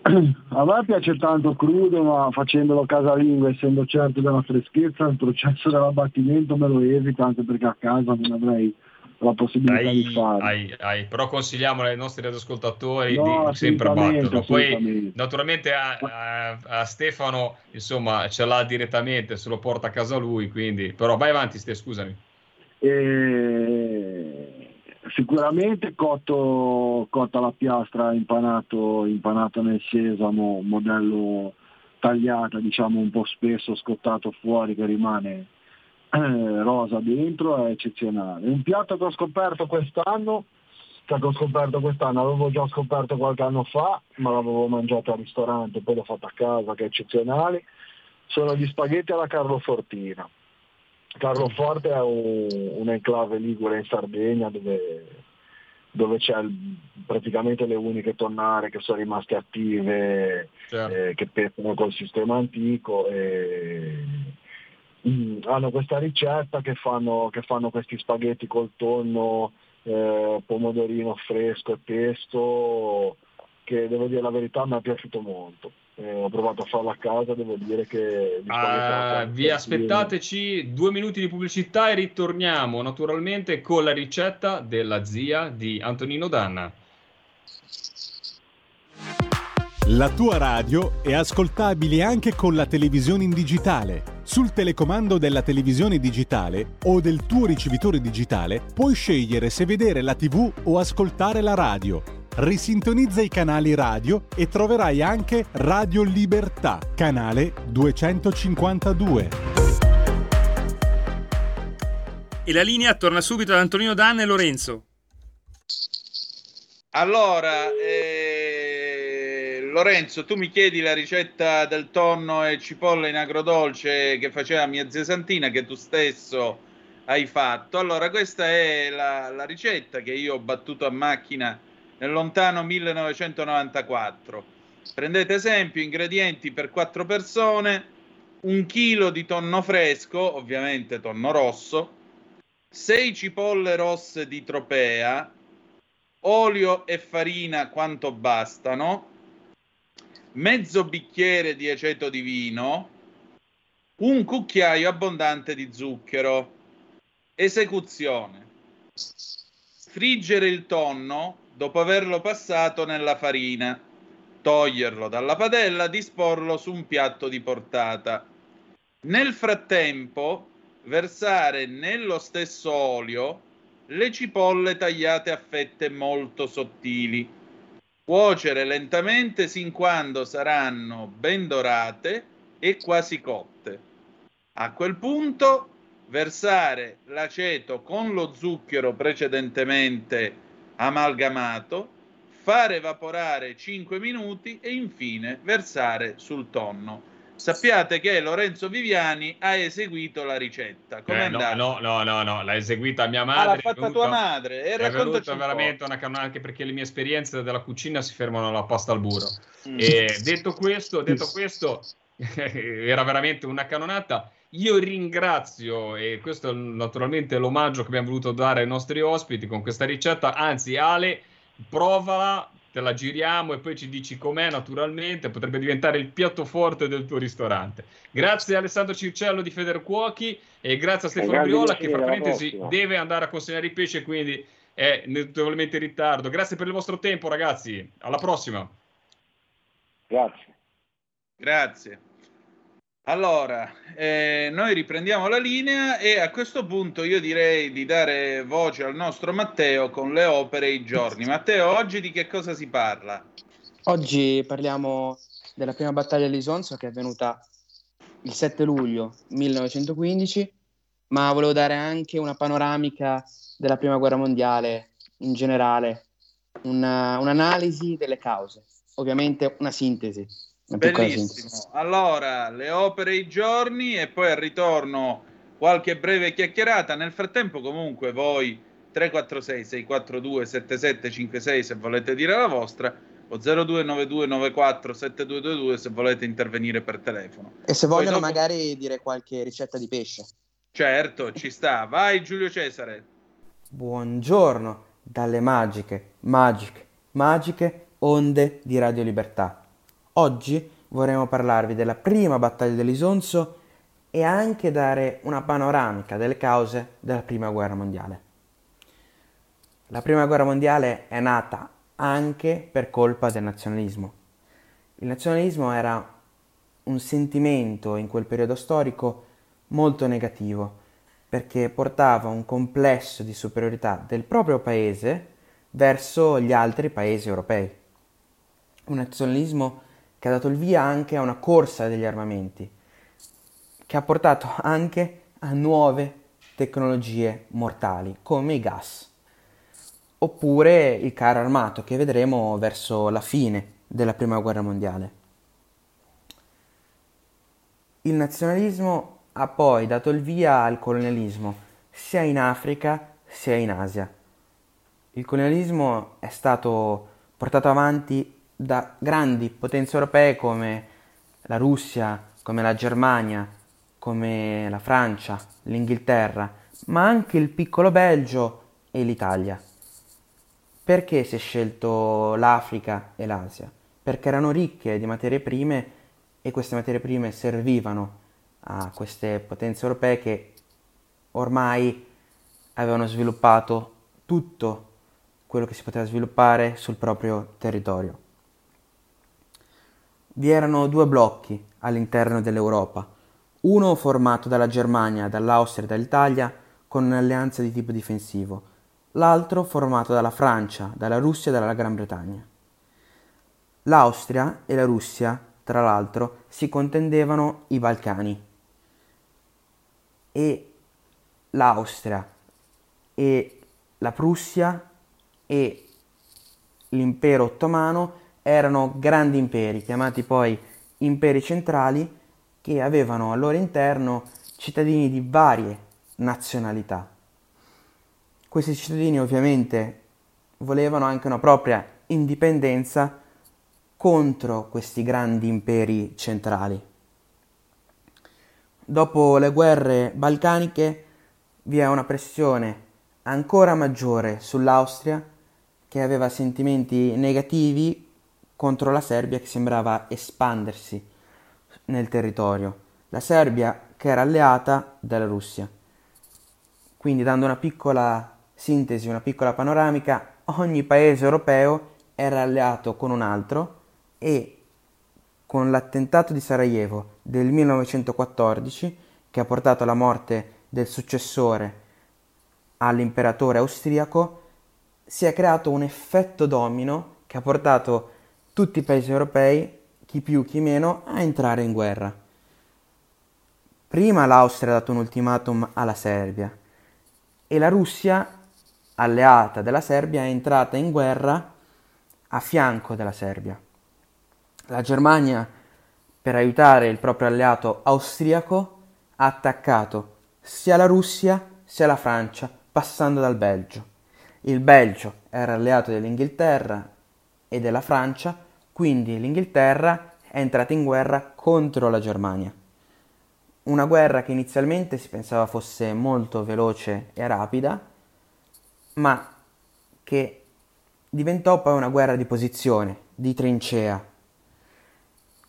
A me piace tanto crudo, ma facendolo casalingo, essendo certo della freschezza, il processo dell'abbattimento me lo evito, anche perché a casa non avrei la possibilità Hai, di farlo. hai- hai- però consigliamo ai nostri radioascoltatori No, di sempre batterlo. Poi naturalmente a, a- a Stefano insomma ce l'ha direttamente, se lo porta a casa lui, quindi però vai avanti Ste, scusami. E sicuramente cotto, cotto alla piastra, impanato, impanato nel sesamo, modello tagliata, diciamo un po' spesso, scottato fuori che rimane eh, rosa dentro, è eccezionale. Un piatto che ho scoperto quest'anno, che ho scoperto quest'anno, l'avevo già scoperto qualche anno fa, ma l'avevo mangiato al ristorante, poi l'ho fatto a casa, che è eccezionale, sono gli spaghetti alla Carlo Fortina Carloforte è un, un enclave ligure in Sardegna dove, dove c'è praticamente le uniche tonnare che sono rimaste attive, Certo. eh, che pescano col sistema antico e mm, hanno questa ricetta che fanno, che fanno questi spaghetti col tonno, eh, pomodorino fresco e pesto che devo dire la verità mi è piaciuto molto. Eh, ho provato a farlo a casa, devo dire che Ah, vi aspettateci due minuti di pubblicità e ritorniamo naturalmente con la ricetta della zia di Antonino Danna. La tua radio è ascoltabile anche con la televisione in digitale. Sul telecomando della televisione digitale o del tuo ricevitore digitale puoi scegliere se vedere la TV o ascoltare la radio. Risintonizza i canali radio e troverai anche Radio Libertà, canale 252. E la linea torna subito ad Antonino Danna e Lorenzo. Allora, eh, Lorenzo, tu mi chiedi la ricetta del tonno e cipolla in agrodolce che faceva mia zia Santina, che tu stesso hai fatto. Allora, questa è la, la ricetta che io ho battuto a macchina nel lontano 1994. Prendete esempio, ingredienti per quattro persone, un chilo di tonno fresco, ovviamente tonno rosso, 6 cipolle rosse di tropea, olio e farina quanto bastano, mezzo bicchiere di aceto di vino, un cucchiaio abbondante di zucchero. Esecuzione. Friggere il tonno dopo averlo passato nella farina, toglierlo dalla padella, disporlo su un piatto di portata. Nel frattempo, versare nello stesso olio le cipolle tagliate a fette molto sottili. Cuocere lentamente sin quando saranno ben dorate e quasi cotte. A quel punto versare l'aceto con lo zucchero precedentemente amalgamato, fare evaporare 5 minuti e infine versare sul tonno. Sappiate che Lorenzo Viviani ha eseguito la ricetta. Com'è Eh, no, no, no, no, no, l'ha eseguita mia Ah, madre. l'ha è fatta tua madre. E È venuta un veramente una canonata anche perché le mie esperienze della cucina si fermano alla pasta al burro. Mm. E detto questo, detto questo, era veramente una canonata. Io ringrazio, e questo è naturalmente l'omaggio che abbiamo voluto dare ai nostri ospiti con questa ricetta. Anzi, Ale, provala, te la giriamo e poi ci dici com'è naturalmente. Potrebbe diventare il piatto forte del tuo ristorante. Grazie Alessandro Circello di Federcuochi e grazie a Stefano Briola che, fra parentesi, prossima. deve andare a consegnare il pesce, quindi è notevolmente in ritardo. Grazie per il vostro tempo, ragazzi. Alla prossima. Grazie. Grazie. Allora, eh, noi riprendiamo la linea e a questo punto io direi di dare voce al nostro Matteo con le opere e i giorni. Matteo, oggi di che cosa si parla? Oggi parliamo della prima battaglia di Isonzo che è avvenuta il 7 luglio 1915, ma volevo dare anche una panoramica della prima guerra mondiale in generale, una- un'analisi delle cause, ovviamente una sintesi. Bellissimo. Allora, le opere i giorni e poi al ritorno qualche breve chiacchierata. Nel frattempo comunque voi 346 642 7756 se volete dire la vostra o 0292 94 7222 se volete intervenire per telefono. E se vogliono dopo- magari dire qualche ricetta di pesce. Certo, ci sta. Vai Giulio Cesare. Buongiorno dalle magiche, magiche, magiche onde di Radio Libertà. Oggi vorremmo parlarvi della prima battaglia dell'Isonzo e anche dare una panoramica delle cause della prima guerra mondiale. La prima guerra mondiale è nata anche per colpa del nazionalismo. Il nazionalismo era un sentimento in quel periodo storico molto negativo perché portava un complesso di superiorità del proprio paese verso gli altri paesi europei. Un nazionalismo che ha dato il via anche a una corsa degli armamenti, che ha portato anche a nuove tecnologie mortali come i gas, oppure il carro armato che vedremo verso la fine della prima guerra mondiale. Il nazionalismo ha poi dato il via al colonialismo sia in Africa sia in Asia. Il colonialismo è stato portato avanti da grandi potenze europee come la Russia, come la Germania, come la Francia, l'Inghilterra, ma anche il piccolo Belgio e l'Italia. Perché si è scelto l'Africa e l'Asia? Perché erano ricche di materie prime e queste materie prime servivano a queste potenze europee che ormai avevano sviluppato tutto quello che si poteva sviluppare sul proprio territorio. Vi erano due blocchi all'interno dell'Europa, uno formato dalla Germania, dall'Austria e dall'Italia con un'alleanza di tipo difensivo, l'altro formato dalla Francia, dalla Russia e dalla Gran Bretagna. L'Austria e la Russia, tra l'altro, si contendevano i Balcani. E l'Austria e la Prussia e l'impero ottomano erano grandi imperi, chiamati poi imperi centrali, che avevano al loro interno cittadini di varie nazionalità. Questi cittadini ovviamente volevano anche una propria indipendenza contro questi grandi imperi centrali. Dopo le guerre balcaniche vi è una pressione ancora maggiore sull'Austria che aveva sentimenti negativi contro la Serbia che sembrava espandersi nel territorio. La Serbia che era alleata della Russia. Quindi dando una piccola sintesi, una piccola panoramica, ogni paese europeo era alleato con un altro e con l'attentato di Sarajevo del 1914 che ha portato alla morte del successore all'imperatore austriaco, si è creato un effetto domino che ha portato tutti i paesi europei, chi più chi meno, a entrare in guerra. Prima l'Austria ha dato un ultimatum alla Serbia e la Russia, alleata della Serbia, è entrata in guerra a fianco della Serbia. La Germania, per aiutare il proprio alleato austriaco, ha attaccato sia la Russia sia la Francia, passando dal Belgio. Il Belgio era alleato dell'Inghilterra e della Francia, quindi l'Inghilterra è entrata in guerra contro la Germania. Una guerra che inizialmente si pensava fosse molto veloce e rapida, ma che diventò poi una guerra di posizione, di trincea.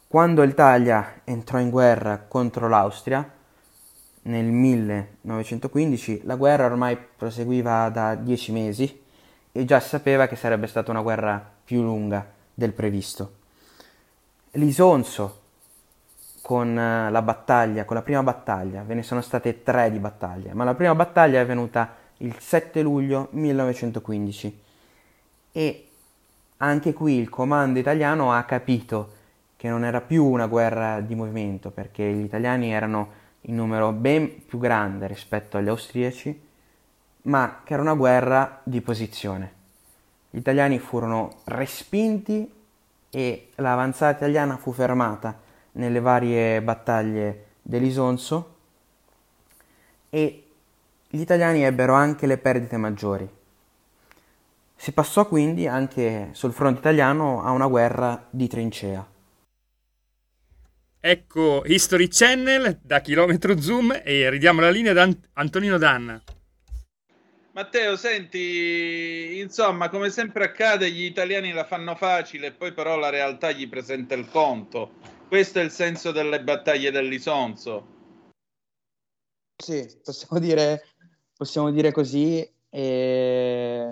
Quando l'Italia entrò in guerra contro l'Austria, nel 1915, la guerra ormai proseguiva da dieci mesi e già si sapeva che sarebbe stata una guerra più lunga del previsto. L'Isonzo con eh, la battaglia, con la prima battaglia, ve ne sono state tre di battaglie, ma la prima battaglia è avvenuta il 7 luglio 1915 e anche qui il comando italiano ha capito che non era più una guerra di movimento perché gli italiani erano in numero ben più grande rispetto agli austriaci, ma che era una guerra di posizione. Gli italiani furono respinti e l'avanzata italiana fu fermata nelle varie battaglie dell'Isonzo e gli italiani ebbero anche le perdite maggiori. Si passò quindi anche sul fronte italiano a una guerra di trincea. Ecco History Channel da chilometro zoom e ridiamo la linea ad Ant- Antonino Danna. Matteo, senti, insomma, come sempre accade, gli italiani la fanno facile, poi però la realtà gli presenta il conto. Questo è il senso delle battaglie dell'Isonzo. Sì, possiamo dire, possiamo dire così. E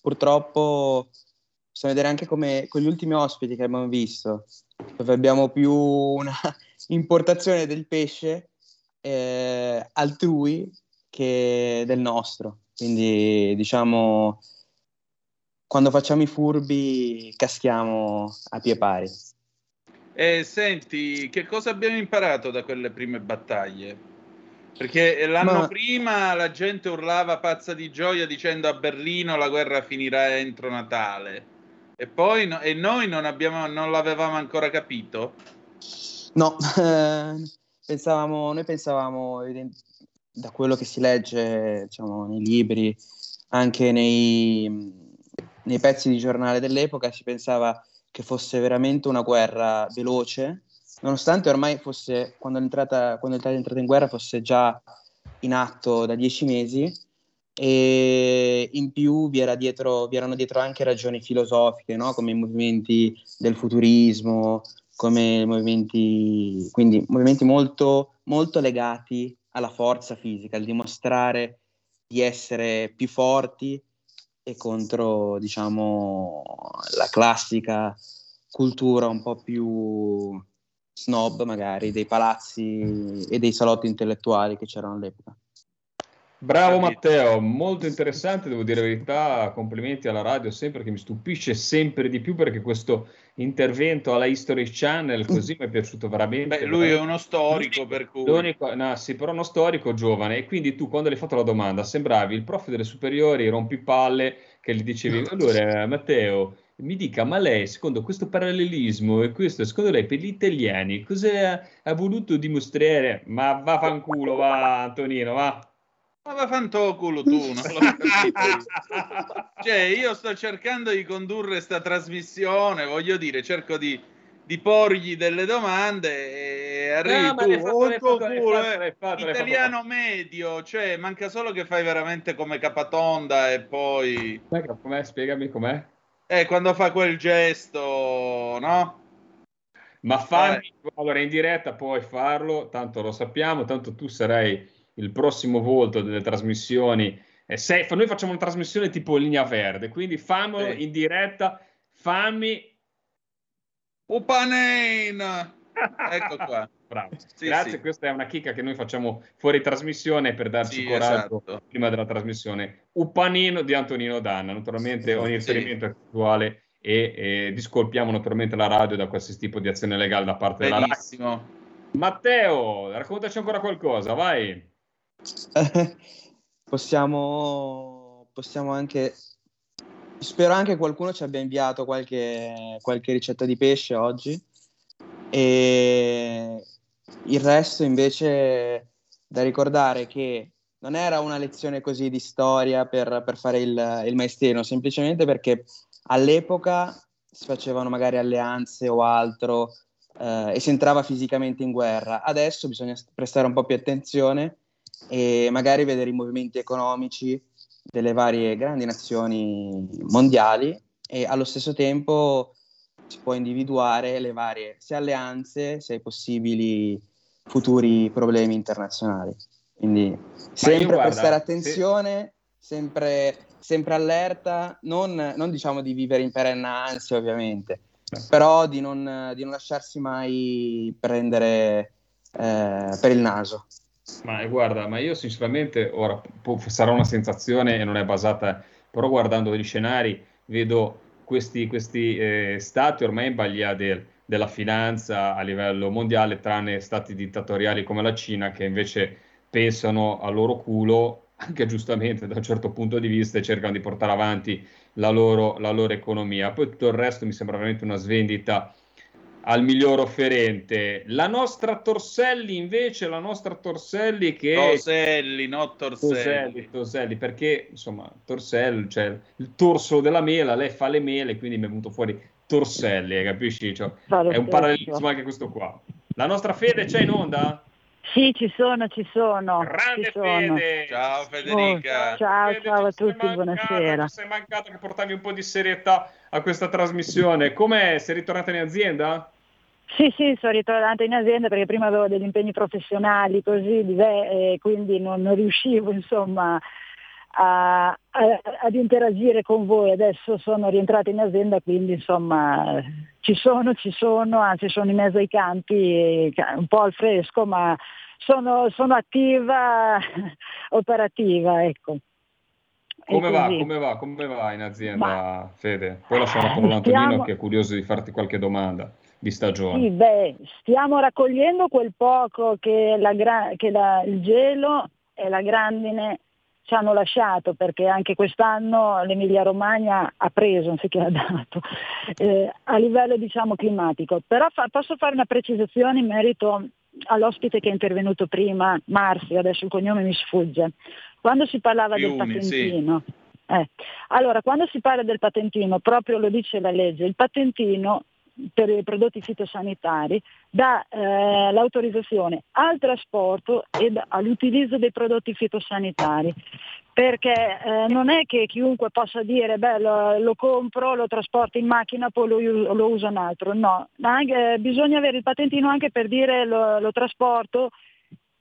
purtroppo possiamo vedere anche come con gli ultimi ospiti che abbiamo visto, dove abbiamo più una importazione del pesce eh, altrui che del nostro. Quindi diciamo, quando facciamo i furbi caschiamo a pie pari. E senti, che cosa abbiamo imparato da quelle prime battaglie? Perché l'anno Ma- prima la gente urlava pazza di gioia dicendo a Berlino la guerra finirà entro Natale. E poi no- e noi non, abbiamo, non l'avevamo ancora capito. No, eh, pensavamo, noi pensavamo, da quello che si legge diciamo, nei libri, anche nei, nei pezzi di giornale dell'epoca, si pensava che fosse veramente una guerra veloce, nonostante ormai fosse, quando quando l'Italia è entrata in guerra, fosse già in atto da dieci mesi e in più vi, era dietro, vi erano dietro anche ragioni filosofiche, no? come i movimenti del futurismo, come movimenti, quindi movimenti molto, molto legati alla forza fisica, al dimostrare di essere più forti e contro, diciamo, la classica cultura un po' più snob, magari, dei palazzi e dei salotti intellettuali che c'erano all'epoca. Bravo Matteo, molto interessante, devo dire la verità, complimenti alla radio sempre che mi stupisce sempre di più perché questo intervento alla History Channel così mi è piaciuto veramente. Beh, lui è uno storico, per cui... L'unico- no, sì, però uno storico giovane. E quindi tu quando gli hai fatto la domanda sembravi il prof delle superiori rompipalle che gli dicevi allora Matteo mi dica ma lei secondo questo parallelismo e questo secondo lei per gli italiani cosa ha voluto dimostrare? Ma vaffanculo va Antonino va Ma vaffanto culo tu, non. Cioè, io sto cercando di condurre sta trasmissione, voglio dire, cerco di, di porgli delle domande e arrivi No, tu, fatto, fatto, culo, fatto, eh. italiano medio, cioè, manca solo che fai veramente come Capatonda e poi... Com'è, com'è? spiegami com'è Eh, quando fa quel gesto, no? Ma fammi, allora in diretta puoi farlo, tanto lo sappiamo, tanto tu sarai il prossimo volto delle trasmissioni. E sei- noi facciamo una trasmissione tipo linea verde, quindi fammelo Sì. in diretta, fammi... Upanein! Ecco qua. Bravo. Sì, Grazie, sì. questa è una chicca che noi facciamo fuori trasmissione per darci Sì, coraggio esatto. prima della trasmissione. Upanino di Antonino Danna, naturalmente ogni riferimento è attuale e, e discolpiamo naturalmente la radio da qualsiasi tipo di azione legale da parte della radio. Benissimo. Matteo, raccontaci ancora qualcosa, vai. possiamo, possiamo anche. Spero anche che qualcuno ci abbia inviato qualche, qualche ricetta di pesce oggi. E il resto invece da ricordare che non era una lezione così di storia per, per fare il, il maestrino, semplicemente perché all'epoca si facevano magari alleanze o altro eh, e si entrava fisicamente in guerra. Adesso bisogna prestare un po' più attenzione e magari vedere i movimenti economici delle varie grandi nazioni mondiali e allo stesso tempo si può individuare le varie sia alleanze sia i possibili futuri problemi internazionali. Quindi sempre guarda, prestare se- attenzione, sempre, sempre allerta, non, non diciamo di vivere in perenna ansia ovviamente, però di non, di non lasciarsi mai prendere eh, per il naso. Ma eh, guarda, ma io sinceramente ora può- sarà una sensazione e non è basata, però guardando gli scenari vedo questi, questi eh, stati ormai in balia del- della finanza a livello mondiale, tranne stati dittatoriali come la Cina che invece pensano al loro culo, anche giustamente da un certo punto di vista, e cercano di portare avanti la loro, la loro economia. Poi tutto il resto mi sembra veramente una svendita al miglior offerente. La nostra Torselli invece, la nostra Torselli che... Toselli, no Toselli, Torselli. Torselli, perché insomma Torselli, cioè il torso della mela, lei fa le mele, quindi mi è venuto fuori Torselli, eh, capisci? Cioè, è un parallelismo anche questo qua. La nostra Fede c'è in onda? Sì, ci sono, ci sono. Grande ci sono. Fede! Ciao Federica. Oh, ciao, Fede, ciao a tutti, mancata, buonasera. ci sei mancato che portavi un po' di serietà a questa trasmissione. Com'è? Sei ritornata in azienda? Sì, sì, sono ritornata in azienda perché prima avevo degli impegni professionali così, e quindi non, non riuscivo insomma a- a- ad interagire con voi. Adesso sono rientrata in azienda, quindi insomma ci sono, ci sono, anzi sono in mezzo ai campi, ca- un po' al fresco, ma sono, sono attiva, operativa, ecco. Come va? Come va? Come va in azienda, Fede? Poi lasciamo la parola a Stiamo- Antonino che è curioso di farti qualche domanda di stagione. Sì, beh, stiamo raccogliendo quel poco che, la gra- che la- il gelo e la grandine ci hanno lasciato, perché anche quest'anno l'Emilia Romagna ha preso, anziché ha dato, eh, a livello diciamo climatico. Però fa- posso fare una precisazione in merito all'ospite che è intervenuto prima, Marsi, adesso il cognome mi sfugge, quando si parlava del Fiumi, sì. patentino, eh, allora quando si parla del patentino, proprio lo dice la legge, il patentino per i prodotti fitosanitari dà eh, l'autorizzazione al trasporto ed all'utilizzo dei prodotti fitosanitari perché eh, non è che chiunque possa dire beh lo, lo compro, lo trasporto in macchina, poi lo, lo uso un altro, no, anche- bisogna avere il patentino anche per dire lo, lo trasporto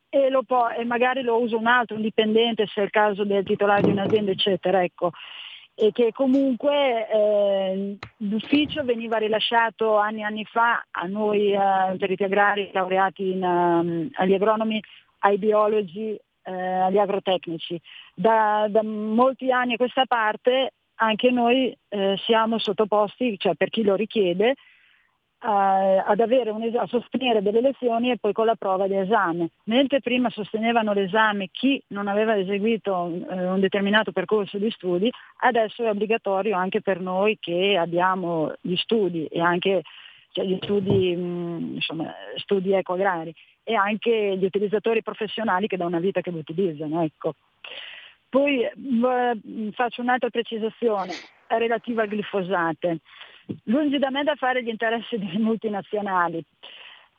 e, po- e magari lo usa un altro, un dipendente se è il caso del titolare di un'azienda eccetera, ecco. E che comunque eh, l'ufficio veniva rilasciato anni e anni fa a noi eh, periti agrari laureati in, ehm, agli agronomi, ai biologi, eh, agli agrotecnici. Da, da molti anni a questa parte anche noi eh, siamo sottoposti, cioè per chi lo richiede, a, ad avere un es- a sostenere delle lezioni e poi con la prova di esame. Mentre prima sostenevano l'esame chi non aveva eseguito eh, un determinato percorso di studi, adesso è obbligatorio anche per noi che abbiamo gli studi e anche cioè, gli studi, mh, insomma, studi ecoagrari e anche gli utilizzatori professionali che da una vita che lo utilizzano. Ecco. Poi mh, faccio un'altra precisazione relativa al glifosate. Lungi da me da fare gli interessi delle multinazionali.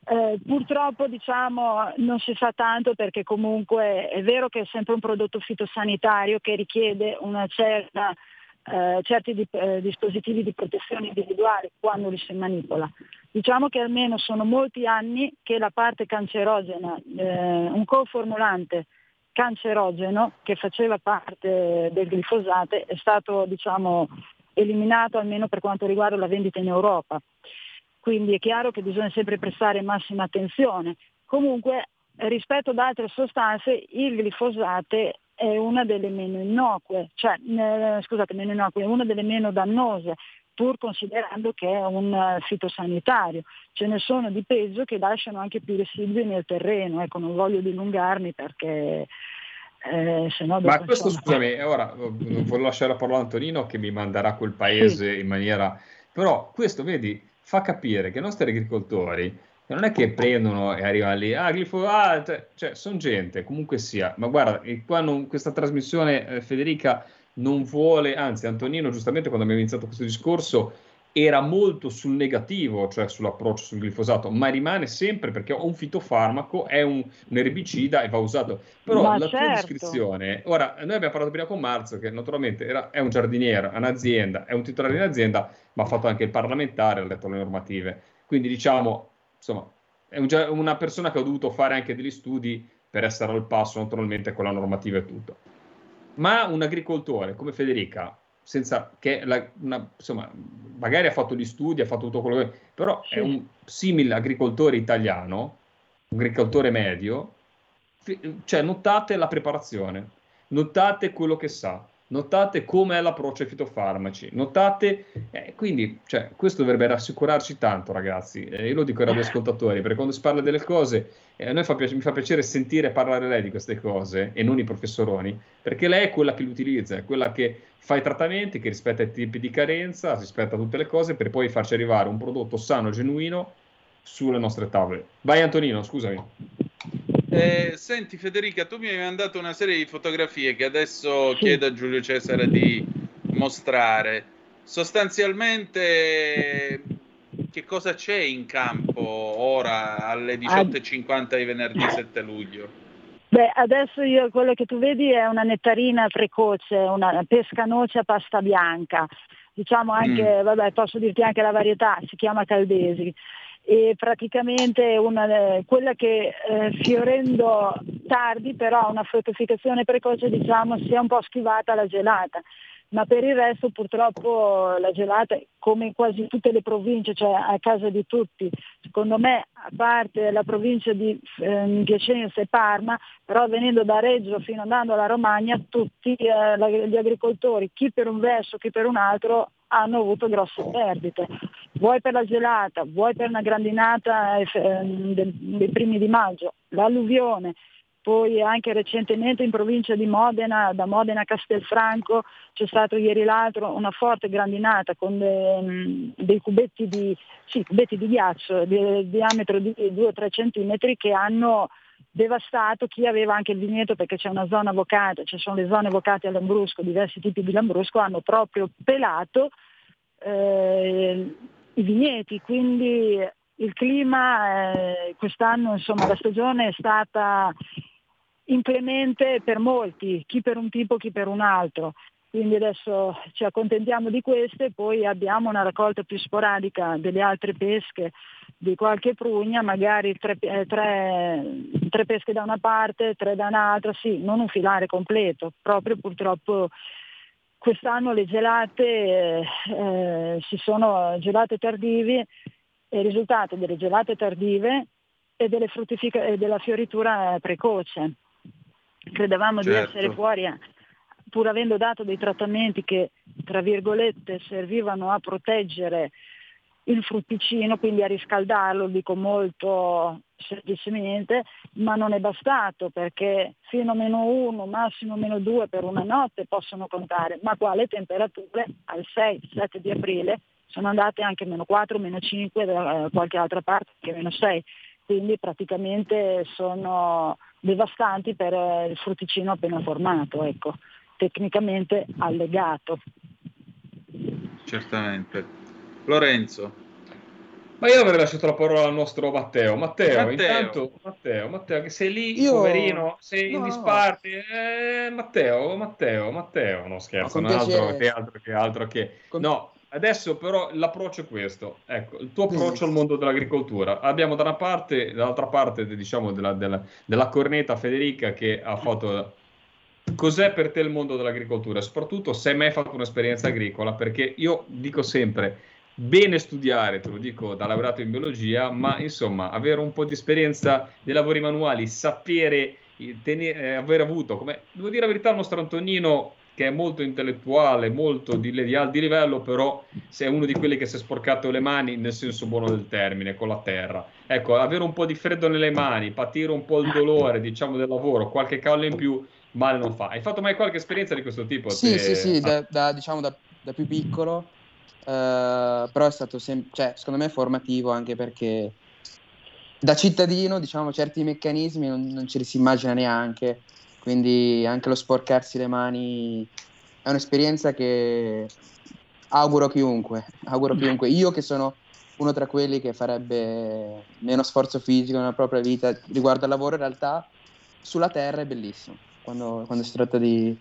Eh, purtroppo diciamo, non si sa tanto perché comunque è vero che è sempre un prodotto fitosanitario che richiede certa, eh, certi di- eh, dispositivi di protezione individuale quando li si manipola. Diciamo che almeno sono molti anni che la parte cancerogena, eh, un coformulante cancerogeno che faceva parte del glifosate è stato diciamo, eliminato almeno per quanto riguarda la vendita in Europa. Quindi è chiaro che bisogna sempre prestare massima attenzione. Comunque rispetto ad altre sostanze il glifosate è una delle meno innocue, cioè eh, scusate, meno innocue, è una delle meno dannose, pur considerando che è un eh, fitosanitario. Ce ne sono di peso che lasciano anche più residui nel terreno, ecco, non voglio dilungarmi perché eh, no Ma questo, insomma- scusami, ora eh, non voglio lasciare la parola a Antonino che mi manderà a quel paese in maniera... Però questo, vedi, fa capire che i nostri agricoltori non è che prendono e arrivano lì, ah, glifo, ah, cioè, cioè, sono gente, comunque sia. Ma guarda, qua non- questa trasmissione, eh, Federica, non vuole, anzi, Antonino, giustamente quando abbiamo iniziato questo discorso, era molto sul negativo, cioè sull'approccio sul glifosato, ma rimane sempre perché è un fitofarmaco, è un, un erbicida e va usato. Però Ma la tua certo. descrizione, ora, noi abbiamo parlato prima con Marzo, che naturalmente era- è un giardiniere, ha un'azienda, è un titolare di un'azienda, ma ha fatto anche il parlamentare, ha letto le normative. Quindi diciamo, insomma, è un una persona che ha dovuto fare anche degli studi per essere al passo naturalmente con la normativa e tutto. Ma un agricoltore come Federica, senza che la- una- insomma, magari ha fatto gli studi, ha fatto tutto quello che però è un simile agricoltore italiano, un agricoltore medio, fi- cioè notate la preparazione, notate quello che sa, notate come è l'approccio ai fitofarmaci, notate, eh, quindi cioè, questo dovrebbe rassicurarci tanto ragazzi, Eh, io lo dico ai radioascoltatori, perché quando si parla delle cose, eh, a noi fa piace- mi fa piacere sentire parlare lei di queste cose e non i professoroni, perché lei è quella che li utilizza, è quella che fa i trattamenti, che rispetta i tipi di carenza, rispetta tutte le cose per poi farci arrivare un prodotto sano, genuino sulle nostre tavole. Vai Antonino, scusami. Eh, senti Federica, tu mi hai mandato una serie di fotografie che adesso chiedo a Giulio Cesare di mostrare. Sostanzialmente, che cosa c'è in campo ora alle 18.50 di venerdì 7 luglio? Beh, adesso io quello che tu vedi è una nettarina precoce, una pesca noce a pasta bianca. Diciamo anche, vabbè, posso dirti anche la varietà, si chiama Caldesi. E praticamente una, eh, quella che eh, fiorendo tardi però ha una fruttificazione precoce diciamo si è un po' schivata alla gelata ma per il resto purtroppo la gelata come in quasi tutte le province cioè a casa di tutti secondo me a parte la provincia di ehm, Piacenza e Parma però venendo da Reggio fino andando alla Romagna tutti eh, gli agricoltori chi per un verso chi per un altro hanno avuto grosse perdite. Vuoi per la gelata vuoi per una grandinata eh, ehm, dei primi di maggio l'alluvione poi anche recentemente in provincia di Modena, da Modena a Castelfranco, c'è stato ieri l'altro una forte grandinata con de- mh, dei cubetti di, sì, cubetti di ghiaccio di diametro di 2-3 centimetri che hanno devastato chi aveva anche il vigneto perché c'è una zona vocata, ci sono le zone vocate a Lambrusco, diversi tipi di Lambrusco, hanno proprio pelato eh, i vigneti, quindi il clima eh, quest'anno, insomma, la stagione è stata inclemente per molti, chi per un tipo, chi per un altro. Quindi adesso ci accontentiamo di queste, poi abbiamo una raccolta più sporadica delle altre pesche, di qualche prugna, magari tre, eh, tre- tre pesche da una parte, tre da un'altra, sì, non un filare completo, proprio purtroppo quest'anno le gelate eh, si sono gelate tardivi e il risultato delle gelate tardive e, delle fruttifica- e della fioritura precoce. Credevamo di Certo. essere fuori, eh, pur avendo dato dei trattamenti che, tra virgolette, servivano a proteggere il frutticino, quindi a riscaldarlo, dico molto semplicemente, ma non è bastato perché fino a meno 1, massimo meno 2 per una notte possono contare, ma qua le temperature? Al 6-7 di aprile sono andate anche meno 4, meno 5 da eh, qualche altra parte, che meno 6, quindi praticamente sono devastanti per eh, il frutticino appena formato, ecco, tecnicamente allegato. Certamente. Lorenzo, Ma io avrei lasciato la parola al nostro Matteo. Matteo, Matteo. intanto, Matteo, Matteo, che sei lì, Io- poverino, sei in No. disparte. Eh, Matteo, Matteo, Matteo, no scherzo, non altro, che altro che altro che... Con- No, adesso però l'approccio è questo. Ecco, il tuo approccio al mondo dell'agricoltura. Abbiamo da una parte, dall'altra parte, diciamo, della, della- della corneta Federica che ha fatto... Cos'è per te il mondo dell'agricoltura? Soprattutto se hai mai fatto un'esperienza agricola, perché io dico sempre, bene studiare, te lo dico da laureato in biologia, ma insomma, avere un po' di esperienza dei lavori manuali, sapere, tenere, eh, aver avuto, come devo dire la verità, il nostro Antonino, che è molto intellettuale, molto di, di alto livello, però se è uno di quelli che si è sporcato le mani nel senso buono del termine, con la terra. Ecco, avere un po' di freddo nelle mani, patire un po' il dolore, diciamo, del lavoro, qualche cavallo in più, male non fa. Hai fatto mai qualche esperienza di questo tipo? Sì, te? sì, sì, da, da- diciamo da, da più piccolo, eh, però è stato sem- cioè, secondo me formativo anche perché da cittadino, diciamo, certi meccanismi non, non ce li si immagina neanche, quindi anche lo sporcarsi le mani è un'esperienza che auguro a chiunque, auguro a chiunque. Io che sono uno tra quelli che farebbe meno sforzo fisico nella propria vita riguardo al lavoro, in realtà sulla terra è bellissimo. Quando, quando si tratta di,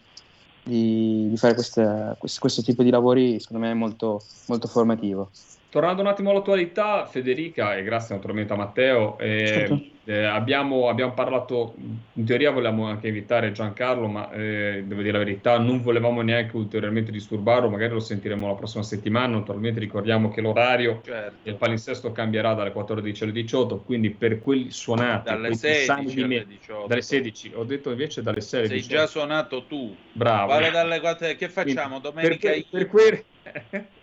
di, di fare questa- questo, questo tipo di lavori, secondo me è molto, molto formativo. Tornando un attimo all'attualità, Federica, e grazie naturalmente a Matteo, eh, Certo. eh, abbiamo, abbiamo parlato, in teoria volevamo anche invitare Giancarlo, ma eh, devo dire la verità, non volevamo neanche ulteriormente disturbarlo, magari lo sentiremo la prossima settimana, naturalmente ricordiamo che l'orario certo. del palinsesto cambierà dalle 14 alle 18, quindi per quelli suonati, Dalle quei che sanno 16 di alle me- 18. dalle 16, ho detto invece dalle 6 alle Sei 18. già suonato tu. Bravo. Vale dalle quattro- Che facciamo? Quindi, Domenica per, per quei-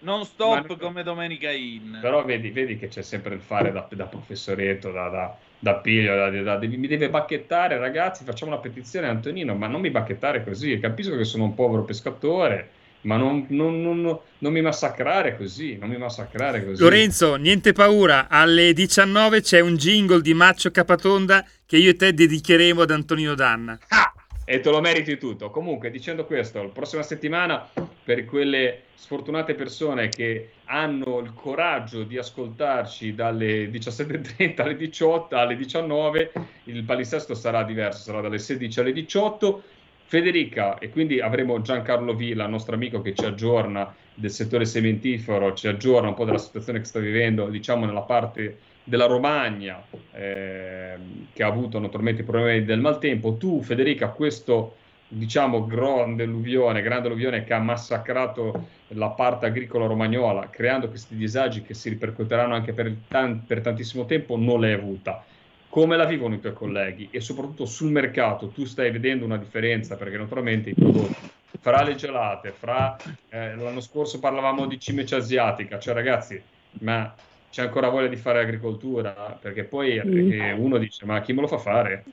Non Ma stop non- come domenica in. Però vedi, vedi che c'è sempre il fare da, da professoretto, da, da, da piglio, da- da- devi- mi deve bacchettare, ragazzi, facciamo una petizione a Antonino, ma non mi bacchettare così, capisco che sono un povero pescatore, ma non, non- non- non mi massacrare così, non mi massacrare così. Lorenzo, niente paura, alle 19 c'è un jingle di Maccio Capatonda che io e te dedicheremo ad Antonino Danna. Ah! E te lo meriti tutto. Comunque, dicendo questo, la prossima settimana, per quelle sfortunate persone che hanno il coraggio di ascoltarci dalle 17.30 alle 18, alle 19, il palinsesto sarà diverso, sarà dalle 16 alle 18. Federica, e quindi avremo Giancarlo Villa, nostro amico che ci aggiorna del settore sementifero, ci aggiorna un po' della situazione che sta vivendo, diciamo, nella parte della Romagna, ehm, che ha avuto naturalmente i problemi del maltempo. Tu, Federica, questo diciamo grande alluvione, grande alluvione che ha massacrato la parte agricola romagnola, creando questi disagi che si ripercuoteranno anche per, tan- per tantissimo tempo, non l'hai avuta. Come la vivono i tuoi colleghi? E soprattutto sul mercato, tu stai vedendo una differenza perché naturalmente i prodotti fra le gelate, fra eh, l'anno scorso parlavamo di cimice asiatica, cioè ragazzi, ma c'è ancora voglia di fare agricoltura, perché poi Mm. eh, uno dice, ma chi me lo fa fare?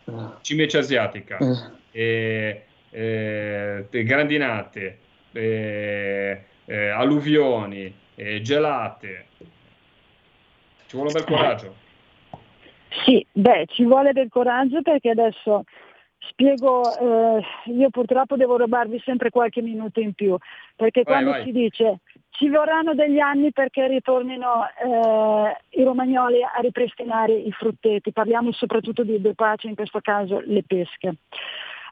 Cimice asiatica, eh, eh, grandinate, eh, eh, alluvioni, eh, gelate. Ci vuole un bel coraggio. Sì, beh, ci vuole del coraggio perché adesso spiego, eh, io purtroppo devo rubarvi sempre qualche minuto in più, perché Vai, quando vai. si dice ci vorranno degli anni perché ritornino eh, i romagnoli a ripristinare i frutteti, parliamo soprattutto di due pace, in questo caso le pesche.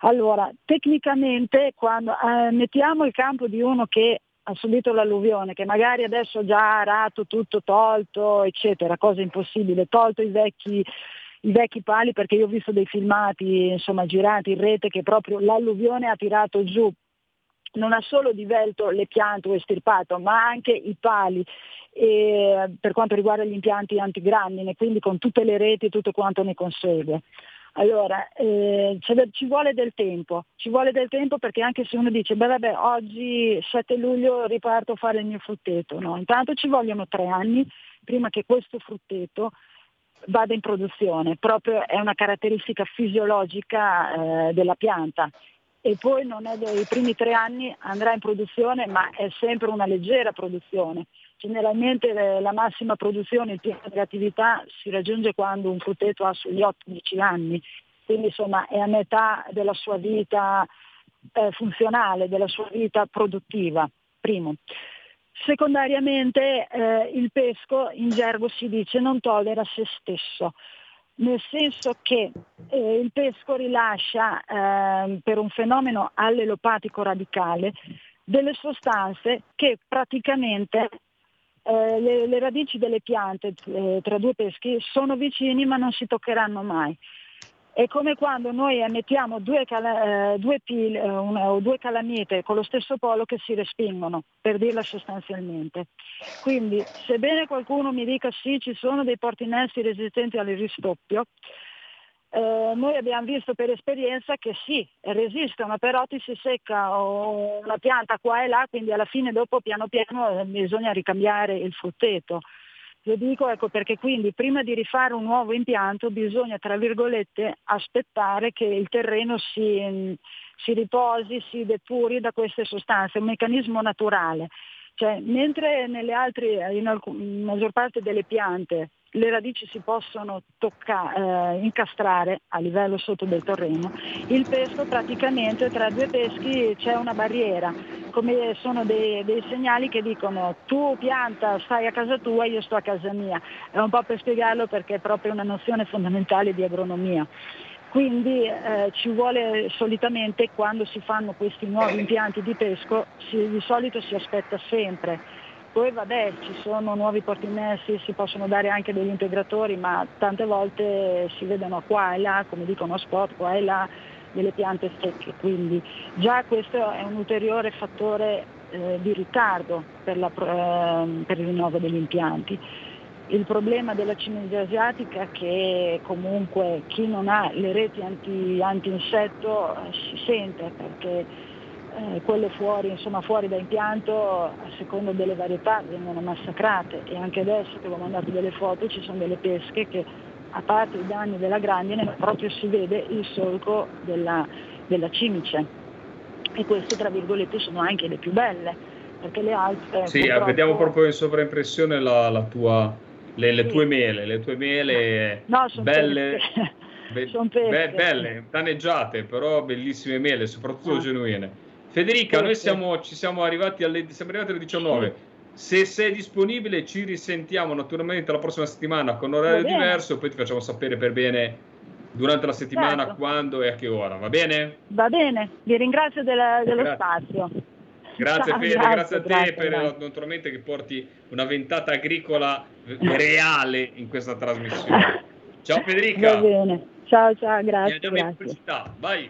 Allora, tecnicamente quando eh, mettiamo il campo di uno che ha subito l'alluvione, che magari adesso ha già arato tutto, tolto, eccetera, cosa impossibile, tolto i vecchi, i vecchi pali perché io ho visto dei filmati insomma girati in rete che proprio l'alluvione ha tirato giù non ha solo divelto le piante o estirpato, ma anche i pali eh, per quanto riguarda gli impianti antigrandine, quindi con tutte le reti e tutto quanto ne consegue. Allora, eh, ci vuole del tempo, ci vuole del tempo perché anche se uno dice, beh vabbè, oggi 7 luglio riparto a fare il mio frutteto, no? Intanto ci vogliono tre anni prima che questo frutteto vada in produzione, proprio è una caratteristica fisiologica eh, della pianta e poi non è dei primi tre anni andrà in produzione ma è sempre una leggera produzione. Generalmente eh, la massima produzione, il piano di attività si raggiunge quando un frutteto ha sugli 8-10 anni, quindi insomma è a metà della sua vita eh, funzionale, della sua vita produttiva, primo. Secondariamente eh, il pesco in gergo si dice non tollera se stesso, nel senso che eh, il pesco rilascia ehm, per un fenomeno allelopatico radicale delle sostanze che praticamente eh, le, le radici delle piante eh, tra due peschi sono vicini ma non si toccheranno mai. È come quando noi emettiamo due, cala- eh, due pil- eh, una- o due calamite con lo stesso polo che si respingono, per dirla sostanzialmente. Quindi, sebbene qualcuno mi dica sì, ci sono dei portinessi resistenti al risdoppio, eh, noi abbiamo visto per esperienza che sì, resistono, però ti si secca una pianta qua e là, quindi alla fine dopo piano piano eh, bisogna ricambiare il frutteto. Lo dico ecco, perché quindi prima di rifare un nuovo impianto bisogna, tra virgolette, aspettare che il terreno si, si riposi, si depuri da queste sostanze, è un meccanismo naturale. Cioè, mentre altre, in, alcun- in maggior parte delle piante le radici si possono tocca- eh, incastrare a livello sotto del terreno, il pesco praticamente tra due peschi c'è una barriera, come sono dei, dei segnali che dicono tu pianta stai a casa tua, io sto a casa mia. È un po' per spiegarlo perché è proprio una nozione fondamentale di agronomia. Quindi eh, ci vuole solitamente quando si fanno questi nuovi impianti di pesco, si- di solito si aspetta sempre. Poi vabbè, ci sono nuovi portimessi, si possono dare anche degli integratori, ma tante volte si vedono qua e là, come dicono spot, qua e là, delle piante secche. Quindi già questo è un ulteriore fattore eh, di ritardo per, la ehm, per il rinnovo degli impianti. Il problema della cimice asiatica è che comunque chi non ha le reti anti, anti-insetto eh, si sente perché eh, quelle fuori, insomma, fuori da impianto a seconda delle varietà vengono massacrate e anche adesso che avevo mandato delle foto ci sono delle pesche che a parte i danni della grandine proprio si vede il solco della, della cimice e queste tra virgolette sono anche le più belle perché le altre Sì, purtroppo- vediamo proprio in sovraimpressione la, la tua, le, le Sì. tue mele, le tue mele No, son belle, pesche. be- be- belle, danneggiate, però bellissime mele, soprattutto Ah. genuine. Federica, noi siamo, ci siamo arrivati alle, siamo arrivati alle 19. Se sei disponibile ci risentiamo naturalmente la prossima settimana con orario diverso, poi ti facciamo sapere per bene durante la settimana Certo. quando e a che ora, va bene? Va bene, vi ringrazio della- dello Grazie. spazio. Grazie Ciao, Fede, grazie, grazie, a te grazie, per grazie. naturalmente che porti una ventata agricola reale in questa trasmissione. Ciao Federica. Va bene, ciao ciao, E grazie. andiamo in pubblicità. Vai.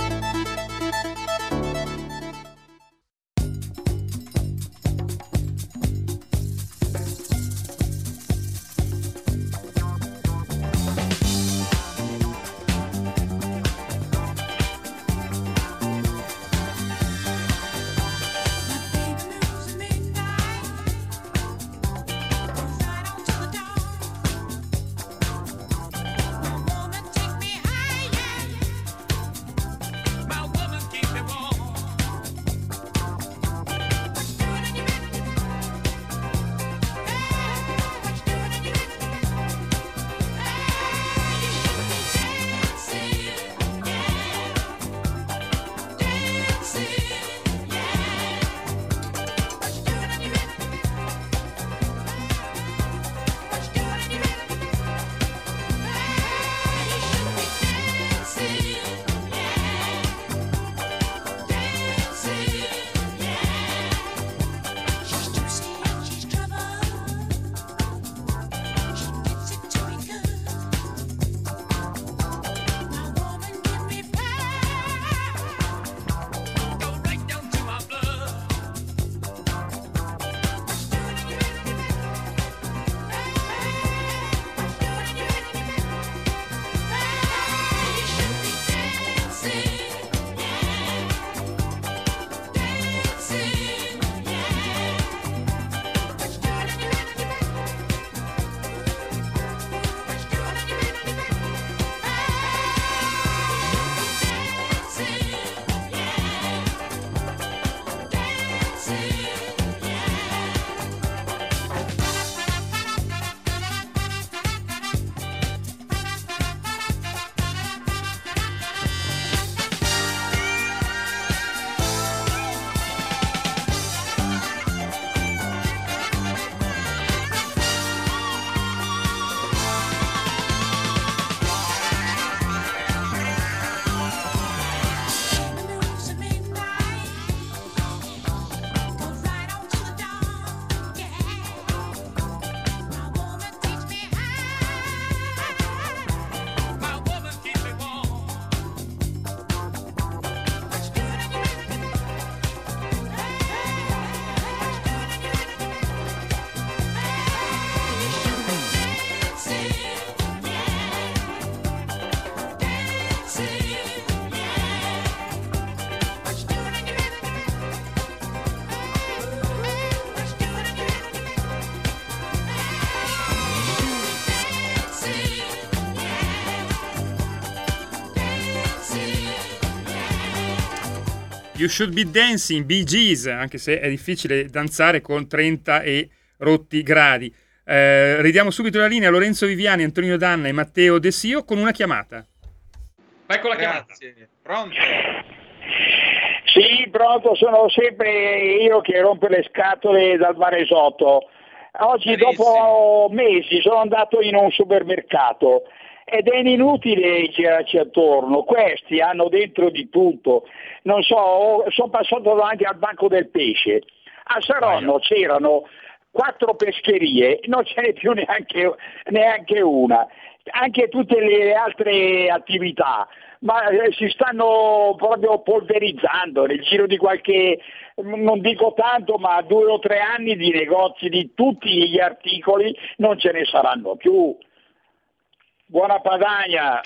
You Should Be Dancing, Bee Gees, anche se è difficile danzare con 30 e rotti gradi. Eh, ridiamo subito la linea a Lorenzo Viviani, Antonino Danna e Matteo De Sio con una chiamata. Ecco la chiamata. Grazie. Pronto? Sì, pronto, sono sempre io che rompo le scatole dal Varesotto. Oggi dopo mesi sono andato in un supermercato ed è inutile girarci attorno, questi hanno dentro di tutto. Non so, sono passato davanti al banco del pesce. A Saronno c'erano quattro pescherie, non ce n'è più neanche, neanche una. Anche tutte le altre attività, ma eh, si stanno proprio polverizzando nel giro di qualche, non dico tanto, ma due o tre anni di negozi di tutti gli articoli non ce ne saranno più. Buona Padagna!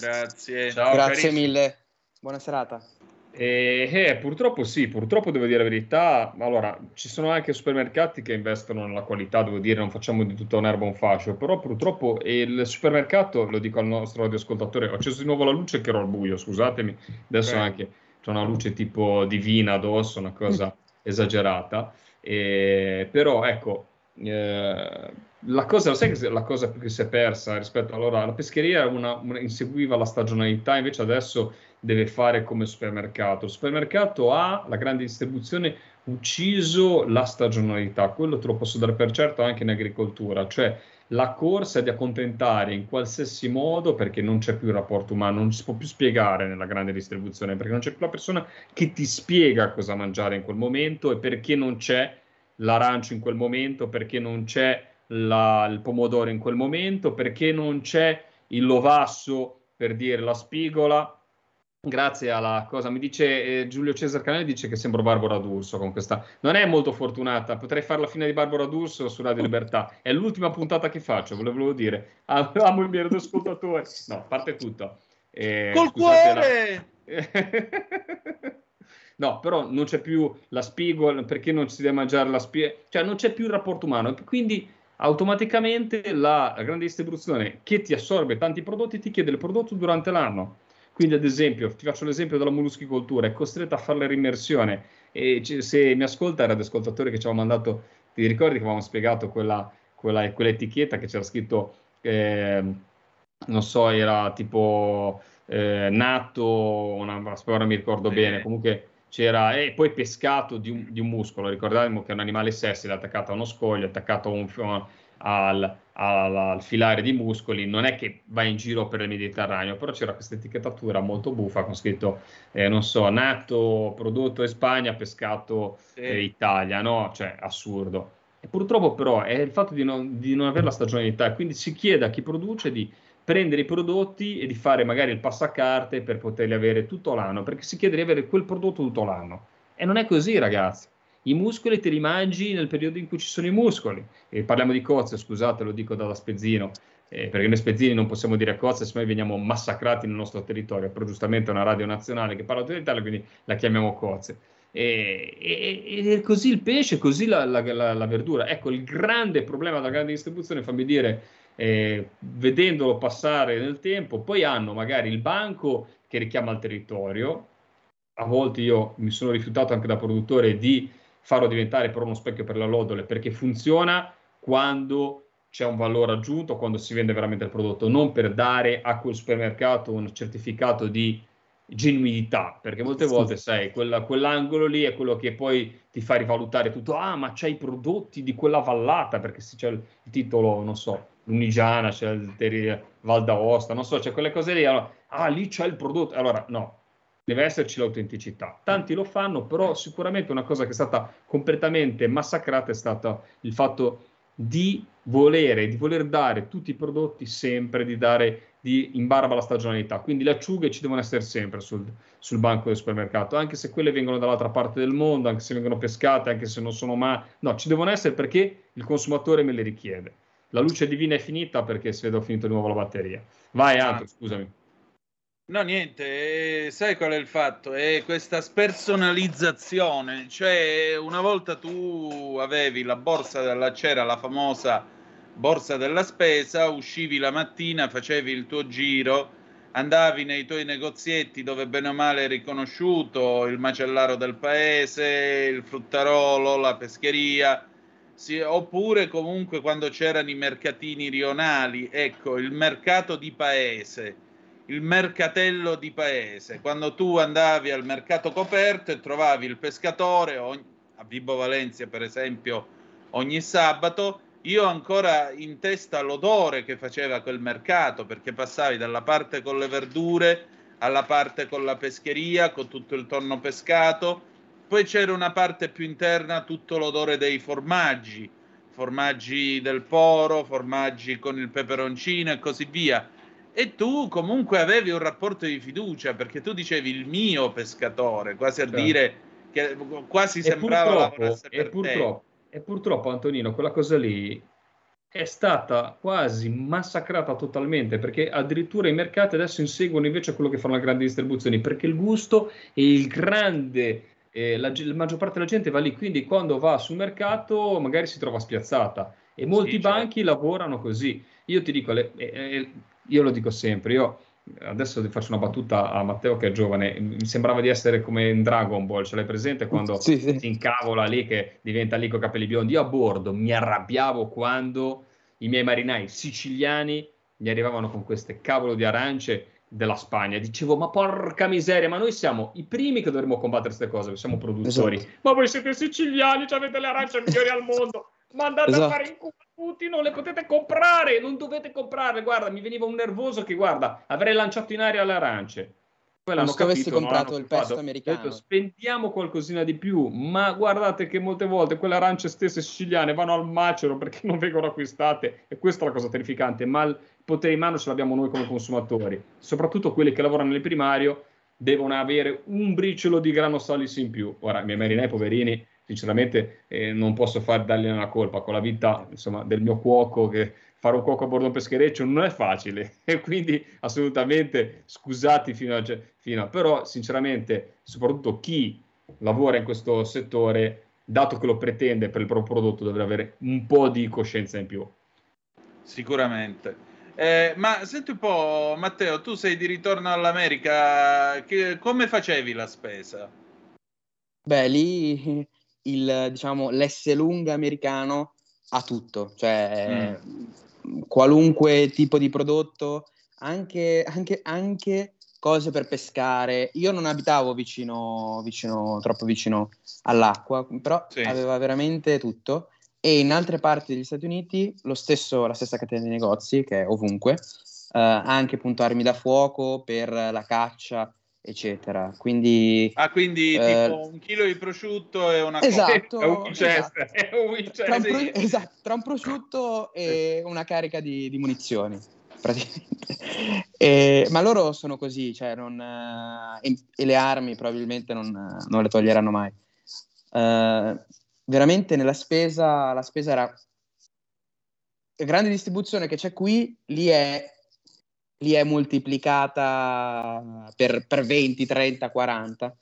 Grazie. Ciao, Grazie carissimo. mille. Buona serata. Eh, eh, purtroppo sì, purtroppo devo dire la verità. Allora, ci sono anche supermercati che investono nella qualità, devo dire, non facciamo di tutta un'erba un fascio, però purtroppo il supermercato, lo dico al nostro radioascoltatore, ho acceso di nuovo la luce che ero al buio, scusatemi, adesso Beh. anche c'è una luce tipo divina addosso, una cosa esagerata, Eh, però ecco, eh, la cosa, sai che la cosa più che si è persa rispetto allora, la pescheria una- una- inseguiva la stagionalità, invece adesso deve fare come supermercato. Il supermercato ha la grande distribuzione ucciso la stagionalità, quello te lo posso dare per certo anche in agricoltura, cioè la corsa è di accontentare in qualsiasi modo perché non c'è più il rapporto umano, non si può più spiegare nella grande distribuzione, perché non c'è più la persona che ti spiega cosa mangiare in quel momento e perché non c'è l'arancio in quel momento, perché non c'è la- il pomodoro in quel momento, perché non c'è il lovasso per dire la spigola. Grazie alla cosa, mi dice eh, Giulio Cesar Canale dice che sembro Barbara D'Urso con questa. Non è molto fortunata, potrei fare la fine di Barbara D'Urso su Radio Libertà. È l'ultima puntata che faccio, volevo dire. Am- Amo i miei ascoltatori. No, a parte tutto. Eh, Col scusate la- cuore! No, però non c'è più la spigola, perché non si deve mangiare la spigola, cioè non c'è più il rapporto umano, quindi automaticamente la, la grande distribuzione che ti assorbe tanti prodotti ti chiede il prodotto durante l'anno. Quindi, ad esempio, ti faccio l'esempio della molluschicoltura, è costretta a fare l'immersione. E c- se mi ascolta, era l'ascoltatore che ci aveva mandato, ti ricordi che avevamo spiegato quella, quella, quell'etichetta che c'era scritto, ehm, non so, era tipo eh, nato, una, ora mi ricordo Sì. bene, comunque c'era, e poi pescato di un, di un muscolo, ricordiamo che è un animale sessile attaccato a uno scoglio, attaccato a un, al, al- al filare di muscoli, non è che va in giro per il Mediterraneo, però c'era questa etichettatura molto buffa con scritto, eh, non so, nato, prodotto in Spagna, pescato eh, Italia, no? Cioè, assurdo. E purtroppo però è il fatto di non, di non avere la stagionalità, quindi si chiede a chi produce di prendere i prodotti e di fare magari il passacarte per poterli avere tutto l'anno, perché si chiede di avere quel prodotto tutto l'anno. E non è così, ragazzi. I muscoli te li mangi nel periodo in cui ci sono i muscoli. E parliamo di cozze, scusate, lo dico da spezzino, eh, perché noi spezzini non possiamo dire cozze, se noi veniamo massacrati nel nostro territorio, però giustamente è una radio nazionale che parla dell'Italia, quindi la chiamiamo cozze. E, e- così il pesce, così la, la- la- la verdura. Ecco, il grande problema della grande distribuzione, fammi dire, eh, vedendolo passare nel tempo, poi hanno magari il banco che richiama il territorio. A volte io mi sono rifiutato anche da produttore di farlo diventare però uno specchio per la lodole perché funziona quando c'è un valore aggiunto, quando si vende veramente il prodotto, non per dare a quel supermercato un certificato di genuinità, perché molte volte, sai, quella- quell'angolo lì è quello che poi ti fa rivalutare tutto, ah, ma c'è i prodotti di quella vallata, perché se c'è il titolo, non so, Lunigiana, c'è il Val d'Aosta, non so, c'è quelle cose lì, allora, ah, lì c'è il prodotto, allora no, deve esserci l'autenticità. Tanti lo fanno, però sicuramente una cosa che è stata completamente massacrata è stata il fatto di volere, di voler dare tutti i prodotti sempre, di dare di, in barba alla stagionalità. Quindi le acciughe ci devono essere sempre sul, sul banco del supermercato, anche se quelle vengono dall'altra parte del mondo, anche se vengono pescate, anche se non sono ma no, ci devono essere perché il consumatore me le richiede. La luce divina è finita perché si vede ho finito di nuovo la batteria. Vai, Anto, scusami. No, niente, eh, sai qual è il fatto? È questa spersonalizzazione, cioè una volta tu avevi la borsa della c'era la famosa borsa della spesa, uscivi la mattina, facevi il tuo giro, andavi nei tuoi negozietti dove bene o male è riconosciuto il macellaro del paese, il fruttarolo, la pescheria, sì, oppure comunque quando c'erano i mercatini rionali, ecco, il mercato di paese, il mercatello di paese, quando tu andavi al mercato coperto e trovavi il pescatore, ogni- a Vibo Valencia per esempio, ogni sabato, io ancora in testa l'odore che faceva quel mercato, perché passavi dalla parte con le verdure alla parte con la pescheria, con tutto il tonno pescato, poi c'era una parte più interna, tutto l'odore dei formaggi, formaggi del poro, formaggi con il peperoncino e così via. E tu comunque avevi un rapporto di fiducia perché tu dicevi il mio pescatore, quasi a Certo. dire che quasi E sembrava purtroppo, lavorasse e per te. purtroppo, e purtroppo, Antonino, quella cosa lì è stata quasi massacrata totalmente perché addirittura i mercati adesso inseguono invece quello che fanno le grandi distribuzioni perché il gusto e il grande, eh, la, la maggior parte della gente va lì, quindi quando va sul mercato magari si trova spiazzata e molti Sì, certo. banchi lavorano così. Io ti dico, le- eh, eh, io lo dico sempre, io adesso ti faccio una battuta a Matteo che è giovane, mi sembrava di essere come in Dragon Ball, ce l'hai presente quando Sì, sì. si incavola lì che diventa lì con i capelli biondi. Io a bordo mi arrabbiavo quando i miei marinai siciliani mi arrivavano con queste cavolo di arance della Spagna. Dicevo, ma porca miseria, ma noi siamo i primi che dovremmo combattere queste cose, siamo produttori. Esatto. Ma voi siete siciliani, avete le arance migliori al mondo. Ma andate Esatto. a fare in culo tutti, non le potete comprare, non dovete comprarle. Guarda, mi veniva un nervoso che, guarda, avrei lanciato in aria le arance. Poi l'hanno avessi capito, non comprato l'hanno il pesto americano. Detto, spendiamo qualcosina di più, ma guardate che molte volte quelle arance stesse siciliane vanno al macero perché non vengono acquistate e questa è la cosa terrificante, ma il potere in mano ce l'abbiamo noi come consumatori, soprattutto quelli che lavorano nel primario devono avere un briciolo di grano salis in più. Ora, i miei marinai poverini, sinceramente eh, non posso far dargli una colpa con la vita insomma, del mio cuoco che fare un cuoco a bordo un peschereccio non è facile e quindi assolutamente scusati fino a, fino a però sinceramente soprattutto chi lavora in questo settore dato che lo pretende per il proprio prodotto dovrà avere un po' di coscienza in più Sicuramente. Eh, ma senti un po', Matteo, tu sei di ritorno all'America, che- come facevi la spesa? Beh, lì il, diciamo, l'S lunga americano ha tutto, cioè qualunque tipo di prodotto, anche, anche- anche cose per pescare. Io non abitavo vicino, vicino, troppo vicino all'acqua, però Sì. aveva veramente tutto. E in altre parti degli Stati Uniti lo stesso, la stessa catena di negozi, che è ovunque, eh, ha anche appunto armi da fuoco per la caccia, eccetera. Quindi Ah, quindi Eh, tipo un chilo di prosciutto e una Esatto, è un Winchester, esatto. è un Winchester, tra un, pro- esatto, tra un prosciutto e una carica di, di munizioni, praticamente. E- ma loro sono così, cioè non, eh, e, e le armi probabilmente non, non le toglieranno mai. Eh, veramente nella spesa, la spesa era la grande distribuzione che c'è qui, lì è, lì è moltiplicata per, per 20, 30, 40.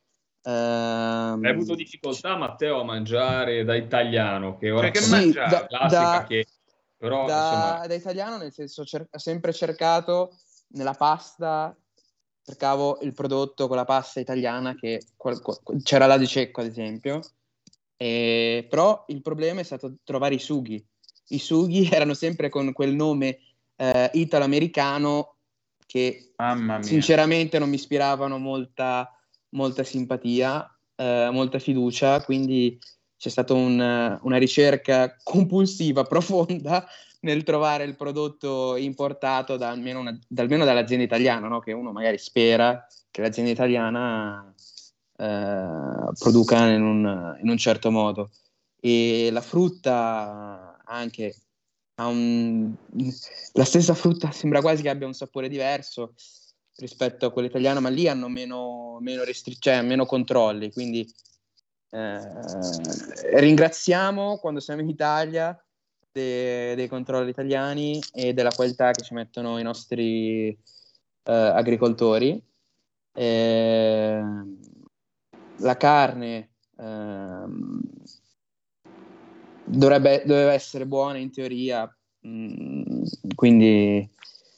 Ehm, Hai avuto difficoltà, Matteo, a mangiare da italiano, che ora Cioè, che Sì, mangiare? da- classica da- che però da, insomma, da italiano, nel senso, cer- ho sempre cercato nella pasta, cercavo il prodotto con la pasta italiana che qual- qual- c'era la di cecco, ad esempio. E- però il problema è stato trovare i sughi. I sughi erano sempre con quel nome eh, italo-americano che sinceramente non mi ispiravano molta, molta simpatia, eh, molta fiducia, quindi c'è stata un- una ricerca compulsiva, profonda nel trovare il prodotto importato da almeno, una- da almeno dall'azienda italiana, no? che uno magari spera che l'azienda italiana eh, produca in un, in un certo modo. E la frutta anche ha un... la stessa frutta sembra quasi che abbia un sapore diverso rispetto a quella italiana, ma lì hanno meno, meno, restri- cioè, meno controlli, quindi eh, ringraziamo quando siamo in Italia de- dei controlli italiani e della qualità che ci mettono i nostri eh, agricoltori. Eh, la carne ehm, dovrebbe, doveva essere buona in teoria, mm, quindi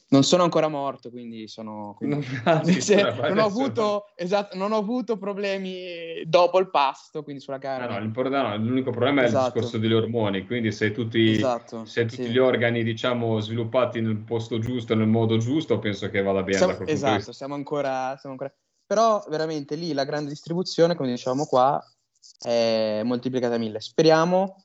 Non sono ancora morto, quindi sono... quindi- Anzi, se- non, ho avuto, esatto, non ho avuto problemi dopo il pasto, quindi sulla carne. no, l'importante- no, l'unico problema è il Esatto. discorso degli ormoni, quindi se tutti, Esatto, se tutti sì. gli organi diciamo sviluppati nel posto giusto, nel modo giusto, penso che vada bene Siamo- esatto, siamo ancora, siamo ancora... Però veramente lì la grande distribuzione, come dicevamo qua, è moltiplicata a mille. Speriamo,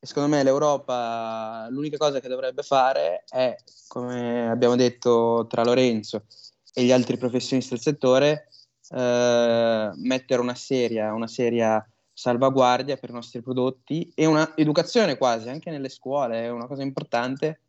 e secondo me l'Europa l'unica cosa che dovrebbe fare è, come abbiamo detto tra Lorenzo e gli altri professionisti del settore, eh, mettere una seria, una seria salvaguardia per i nostri prodotti e una educazione quasi anche nelle scuole, è una cosa importante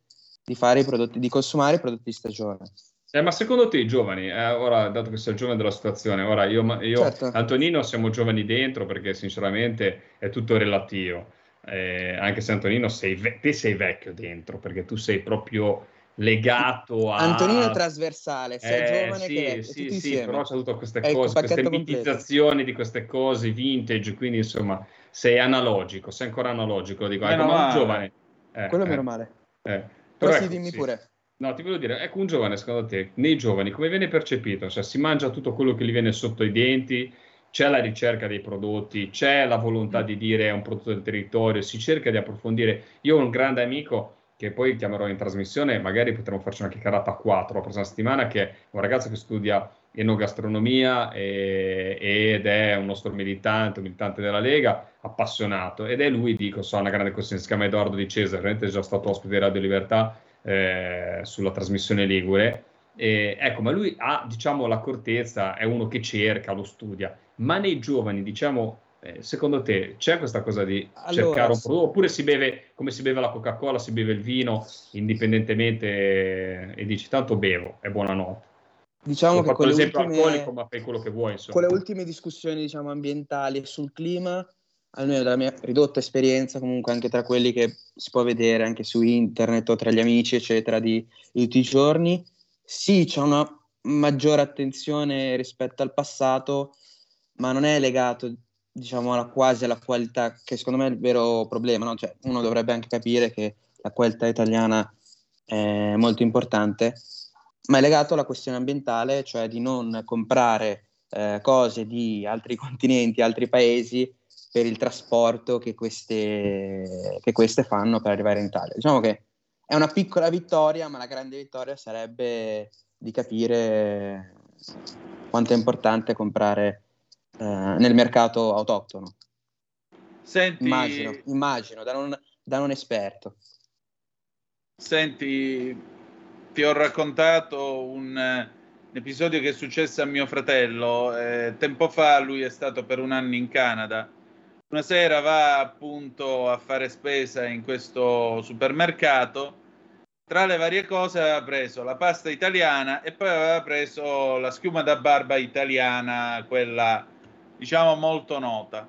di i prodotti, di consumare i prodotti di stagione. Eh, ma secondo te i giovani, eh, ora dato che sei il giovane della situazione, ora io, ma- io Certo. Antonino siamo giovani dentro perché sinceramente è tutto relativo, Eh, anche se Antonino sei, ve- te sei vecchio dentro perché tu sei proprio legato a... Antonino è trasversale, sia Eh, giovane sì, che sì, tutti sì, insieme. però c'è tutte queste È il cose, queste mitizzazioni di queste cose vintage, quindi insomma sei analogico, sei ancora analogico, dico, ecco, ma un giovane... eh, Quello eh, meno male. eh. Però Però sì, ecco, dimmi sì. pure. No, ti voglio dire, ecco un giovane, secondo te, nei giovani, come viene percepito? Cioè, si mangia tutto quello che gli viene sotto i denti, c'è la ricerca dei prodotti, c'è la volontà di dire è un prodotto del territorio, si cerca di approfondire. Io ho un grande amico che poi chiamerò in trasmissione, magari potremo farci una chiacchierata a quattro la prossima settimana, che è un ragazzo che studia enogastronomia e- ed è un nostro militante, un militante della Lega, appassionato. Ed è lui, dico, so, una grande questione, si chiama Edoardo Di Cesare, veramente è già stato ospite di Radio Libertà eh, sulla trasmissione Ligure. E, ecco, ma lui ha, diciamo, l'accortezza, è uno che cerca, lo studia, ma nei giovani, diciamo, eh, secondo te c'è questa cosa di Allora, cercare un prodotto, oppure si beve come si beve la Coca-Cola, si beve il vino indipendentemente eh, e dici tanto bevo, è buonanotte. Diciamo Ho che con le, ultime, alcolico, ma fai quello che vuoi, insomma. con le ultime discussioni diciamo, ambientali sul clima, almeno dalla mia ridotta esperienza, comunque anche tra quelli che si può vedere anche su internet o tra gli amici, eccetera, di, di tutti i giorni, sì, c'è una maggiore attenzione rispetto al passato, ma non è legato, diciamo, alla, quasi alla qualità, che secondo me è il vero problema, no? Cioè, uno dovrebbe anche capire che la qualità italiana è molto importante, ma è legato alla questione ambientale, cioè di non comprare eh, cose di altri continenti, altri paesi per il trasporto che queste, che queste fanno per arrivare in Italia. Diciamo che è una piccola vittoria, ma la grande vittoria sarebbe di capire quanto è importante comprare eh, nel mercato autoctono. Senti, Immagino, immagino da, non, da non esperto. Senti, ti ho raccontato un, un episodio che è successo a mio fratello. eh, tempo fa lui è stato per un anno in Canada. Una sera va appunto a fare spesa in questo supermercato. Tra le varie cose aveva preso la pasta italiana e poi aveva preso la schiuma da barba italiana, quella diciamo molto nota.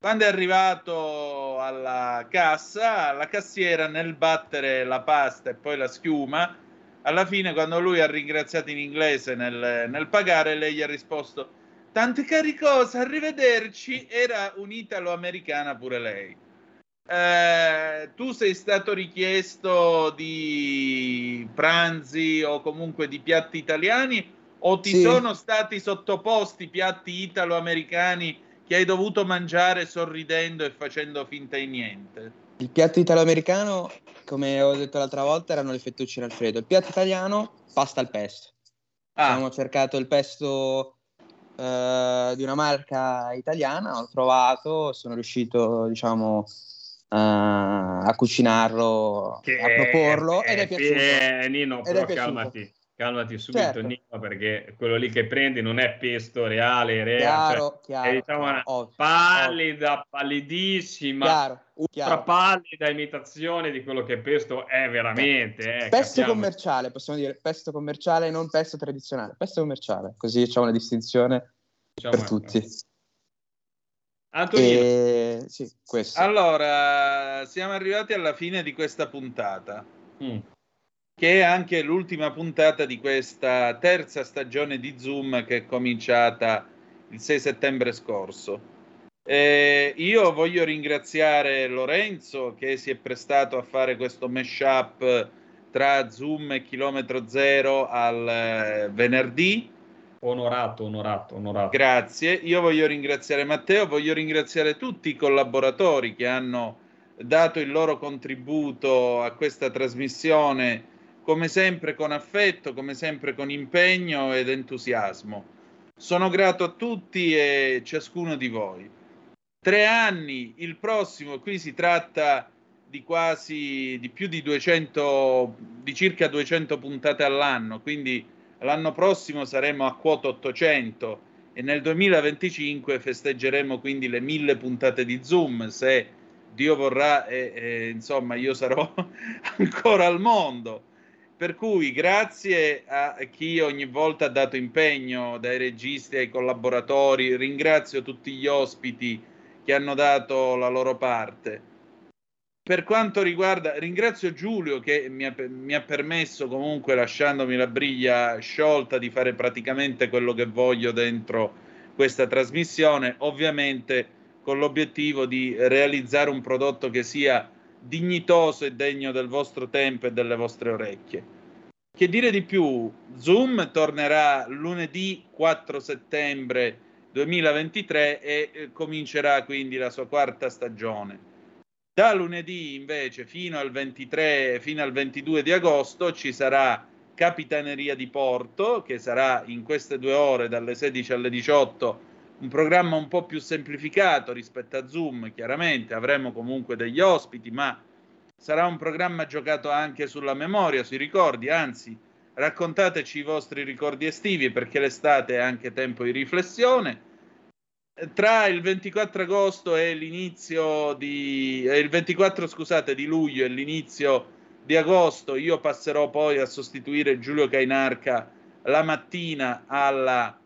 Quando è arrivato alla cassa, la cassiera nel battere la pasta e poi la schiuma, alla fine quando lui ha ringraziato in inglese nel, nel pagare, lei gli ha risposto tante cari cose, arrivederci, era un'italo-americana pure lei. Eh, tu sei stato richiesto di pranzi o comunque di piatti italiani o ti Sì. sono stati sottoposti piatti italo-americani che hai dovuto mangiare sorridendo e facendo finta di niente? Il piatto italo-americano, come ho detto l'altra volta, erano le fettuccine Alfredo. Il piatto italiano, pasta al pesto. Ah, Abbiamo cercato il pesto eh, di una marca italiana, ho trovato, sono riuscito, diciamo, eh, a cucinarlo, a proporlo ed è piaciuto. Eh, Nino, però è piaciuto. Calmati, subito, Certo. Nino, perché quello lì che prendi non è pesto reale, reale Chiaro, cioè, chiaro, è diciamo una ovvio, pallida, pallidissima, chiaro, ultra chiaro. pallida imitazione di quello che pesto è veramente. Eh, Pesto capiamo. commerciale, possiamo dire pesto commerciale, non pesto tradizionale, pesto commerciale, così c'è una distinzione Diciamo, per tutti. Antonino, E sì, questo. allora, siamo arrivati alla fine di questa puntata. mm, che è anche l'ultima puntata di questa terza stagione di Zoom che è cominciata il 6 settembre scorso. Eh, io voglio ringraziare Lorenzo che si è prestato a fare questo mashup tra Zoom e Chilometro Zero al eh, venerdì. Onorato, onorato, onorato. Grazie. Io voglio ringraziare Matteo, voglio ringraziare tutti i collaboratori che hanno dato il loro contributo a questa trasmissione, come sempre con affetto, come sempre con impegno ed entusiasmo. Sono grato a tutti e ciascuno di voi. Tre anni, il prossimo, qui si tratta di quasi di più di 200, di circa 200 puntate all'anno, quindi l'anno prossimo saremo a quota 800 e nel 2025 festeggeremo quindi le mille puntate di Zoom se Dio vorrà e, e, insomma io sarò ancora al mondo. Per cui grazie a chi ogni volta ha dato impegno, dai registi ai collaboratori, ringrazio tutti gli ospiti che hanno dato la loro parte. Per quanto riguarda, ringrazio Giulio che mi ha, mi ha, permesso comunque, lasciandomi la briglia sciolta, di fare praticamente quello che voglio dentro questa trasmissione, ovviamente con l'obiettivo di realizzare un prodotto che sia dignitoso e degno del vostro tempo e delle vostre orecchie. Che dire di più? Zoom tornerà lunedì 4 settembre 2023 e eh, comincerà quindi la sua quarta stagione. Da lunedì invece fino al 23, fino al 22 di agosto ci sarà Capitaneria di Porto, che sarà in queste due ore dalle 16 alle 18 un programma un po' più semplificato rispetto a Zoom, chiaramente avremo comunque degli ospiti, ma sarà un programma giocato anche sulla memoria, sui ricordi, anzi raccontateci i vostri ricordi estivi perché l'estate è anche tempo di riflessione. Tra il 24 agosto e l'inizio di il 24 scusate di luglio e l'inizio di agosto io passerò poi a sostituire Giulio Cainarca la mattina alla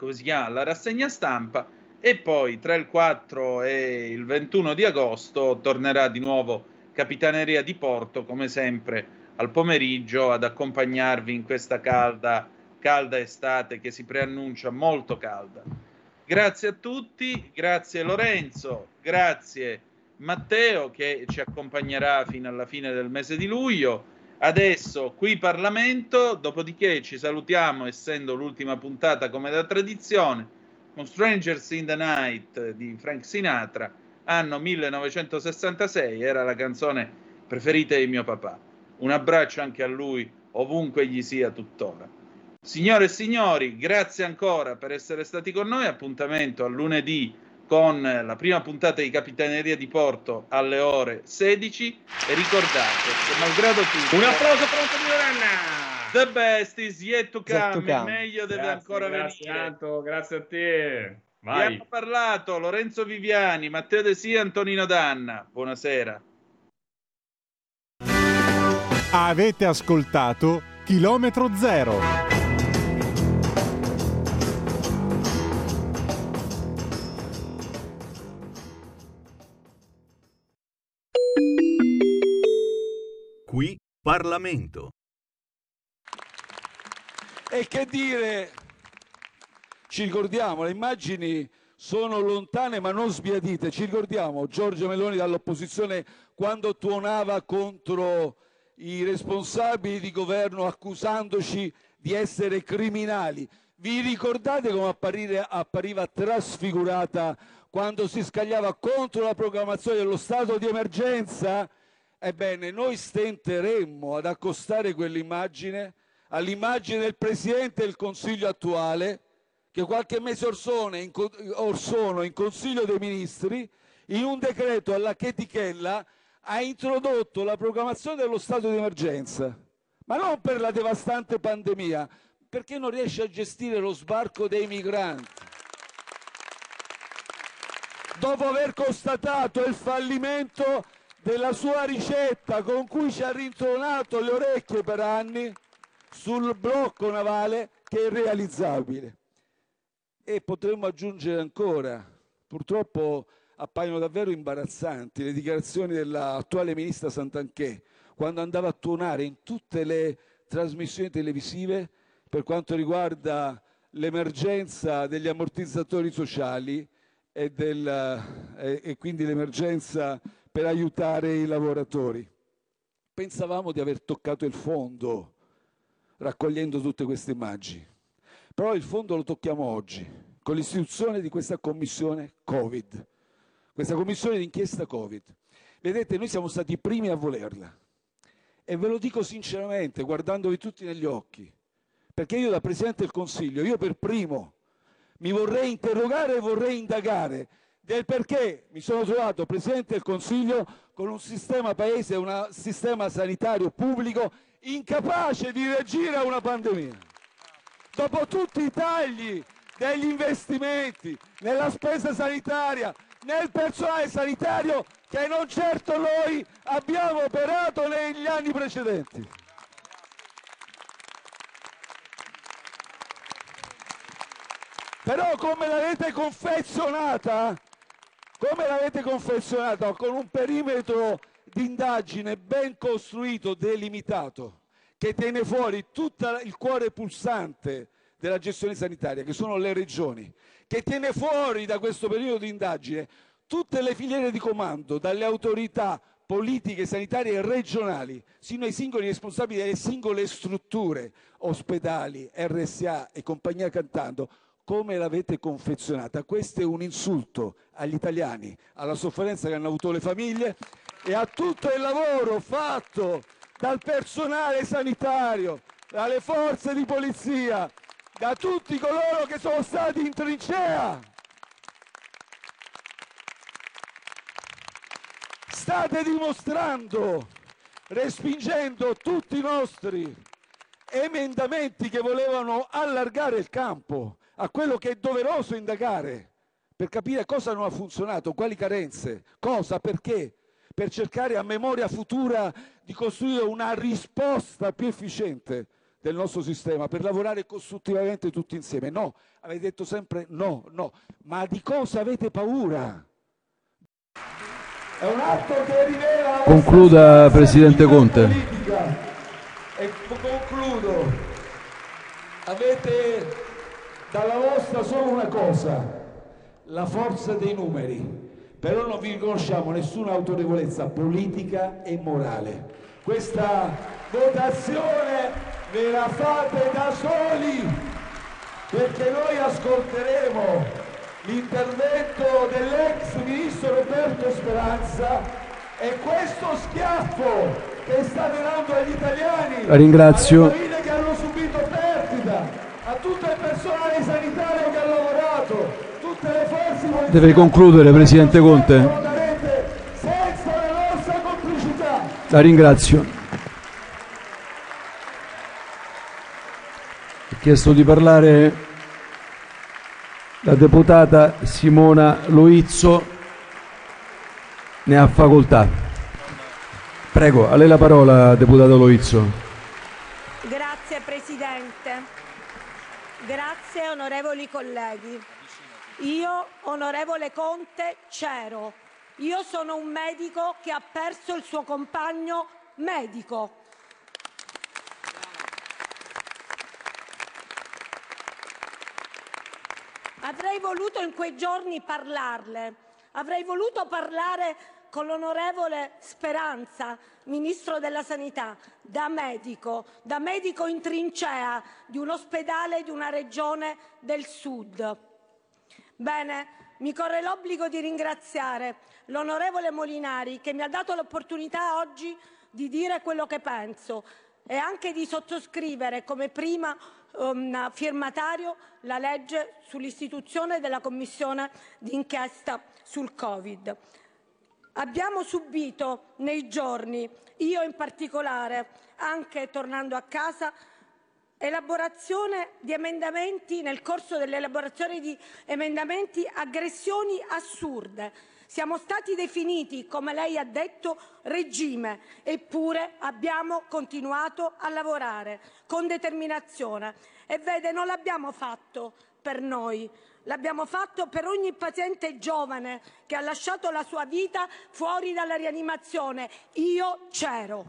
come si chiama la rassegna stampa e poi tra il 4 e il 21 di agosto tornerà di nuovo Capitaneria di Porto come sempre al pomeriggio ad accompagnarvi in questa calda calda estate che si preannuncia molto calda Grazie a tutti, grazie Lorenzo, grazie Matteo che ci accompagnerà fino alla fine del mese di luglio. Adesso qui Parlamento, dopodiché ci salutiamo essendo l'ultima puntata come da tradizione con Strangers in the Night di Frank Sinatra, anno 1966, era la canzone preferita di mio papà. Un abbraccio anche a lui ovunque gli sia tuttora. Signore e signori, grazie ancora per essere stati con noi. Appuntamento a lunedì con la prima puntata di Capitaneria di Porto alle ore 16. E ricordate che, malgrado tutto, un applauso per Antonio Ranna. The best is yet to come. Yet to come. Il meglio deve Grazie, ancora grazie, venire. Anto, grazie a te. Vai. hanno parlato Lorenzo Viviani, Matteo De Sia, Antonino Danna. Buonasera. Avete ascoltato Chilometro Zero. Parlamento. E che dire, ci ricordiamo, le immagini sono lontane ma non sbiadite, ci ricordiamo Giorgio Meloni dall'opposizione quando tuonava contro i responsabili di governo accusandoci di essere criminali. Vi ricordate come apparire- appariva trasfigurata quando si scagliava contro la proclamazione dello stato di emergenza? Ebbene, noi stenteremmo ad accostare quell'immagine all'immagine del Presidente del Consiglio attuale, che qualche mese or sono, in, Consiglio dei Ministri, in un decreto alla chetichella, ha introdotto la proclamazione dello stato di emergenza, ma non per la devastante pandemia, perché non riesce a gestire lo sbarco dei migranti. Dopo aver constatato il fallimento della sua ricetta con cui ci ha rintronato le orecchie per anni sul blocco navale che è irrealizzabile. E potremmo aggiungere ancora, purtroppo appaiono davvero imbarazzanti le dichiarazioni dell'attuale ministra Santanchè quando andava a tuonare in tutte le trasmissioni televisive per quanto riguarda l'emergenza degli ammortizzatori sociali e, del- e- e quindi l'emergenza per aiutare i lavoratori. pensavamo di aver toccato il fondo raccogliendo tutte queste immagini. Però il fondo lo tocchiamo oggi, con l'istituzione di questa commissione Covid, questa commissione d'inchiesta Covid. Vedete, noi siamo stati i primi a volerla. E ve lo dico sinceramente, guardandovi tutti negli occhi, perché io da Presidente del Consiglio, io per primo, mi vorrei interrogare e vorrei indagare del perché mi sono trovato Presidente del Consiglio con un sistema paese, un sistema sanitario pubblico incapace di reagire a una pandemia. Dopo tutti i tagli degli investimenti nella spesa sanitaria, nel personale sanitario che non certo noi abbiamo operato negli anni precedenti. Però come l'avete confezionata, come l'avete confezionata con un perimetro di indagine ben costruito, delimitato, che tiene fuori tutto il cuore pulsante della gestione sanitaria, che sono le regioni, che tiene fuori da questo periodo di indagine tutte le filiere di comando, dalle autorità politiche sanitarie regionali, sino ai singoli responsabili delle singole strutture, ospedali, RSA e compagnia cantando, come l'avete confezionata. Questo è un insulto agli italiani, alla sofferenza che hanno avuto le famiglie e a tutto il lavoro fatto dal personale sanitario, dalle forze di polizia, da tutti coloro che sono stati in trincea. State dimostrando, respingendo tutti i nostri emendamenti che volevano allargare il campo a quello che è doveroso indagare per capire cosa non ha funzionato, quali carenze, cosa, perché, per cercare a memoria futura di costruire una risposta più efficiente del nostro sistema, per lavorare costruttivamente tutti insieme. No, avete detto sempre no, no, ma di cosa avete paura? È un atto che rivela la Concluda, Presidente Conte. politica. E concludo. Avete dalla vostra solo una cosa, la forza dei numeri. Però non vi riconosciamo nessuna autorevolezza politica e morale. Questa votazione ve la fate da soli, perché noi ascolteremo l'intervento dell'ex ministro Roberto Speranza e questo schiaffo che state dando agli italiani, La ringrazio. alle famiglie che hanno subito perdita, a tutto il personale sanitario che ha lavorato, tutte le forze Deve concludere, Presidente Conte. senza la nostra complicità. La ringrazio. Ha chiesto di parlare la deputata Simona Loizzo. Ne ha facoltà. Prego, a lei la parola, deputata Loizzo. Grazie Presidente, grazie onorevoli colleghi. Io, onorevole Conte, c'ero. Io sono un medico che ha perso il suo compagno medico. Avrei voluto in quei giorni parlarle, avrei voluto parlare con l'onorevole Speranza, Ministro della Sanità, da medico, da medico in trincea di un ospedale di una regione del sud. Bene, mi corre l'obbligo di ringraziare l'onorevole Molinari che mi ha dato l'opportunità oggi di dire quello che penso e anche di sottoscrivere come prima um, firmatario la legge sull'istituzione della commissione d'inchiesta sul Covid. Abbiamo subito nei giorni, io in particolare, anche tornando a casa, elaborazione di emendamenti, nel corso dell'elaborazione di emendamenti, aggressioni assurde. Siamo stati definiti, come lei ha detto, regime, eppure abbiamo continuato a lavorare con determinazione. E vede, non l'abbiamo fatto per noi, l'abbiamo fatto per ogni paziente giovane che ha lasciato la sua vita fuori dalla rianimazione. Io c'ero.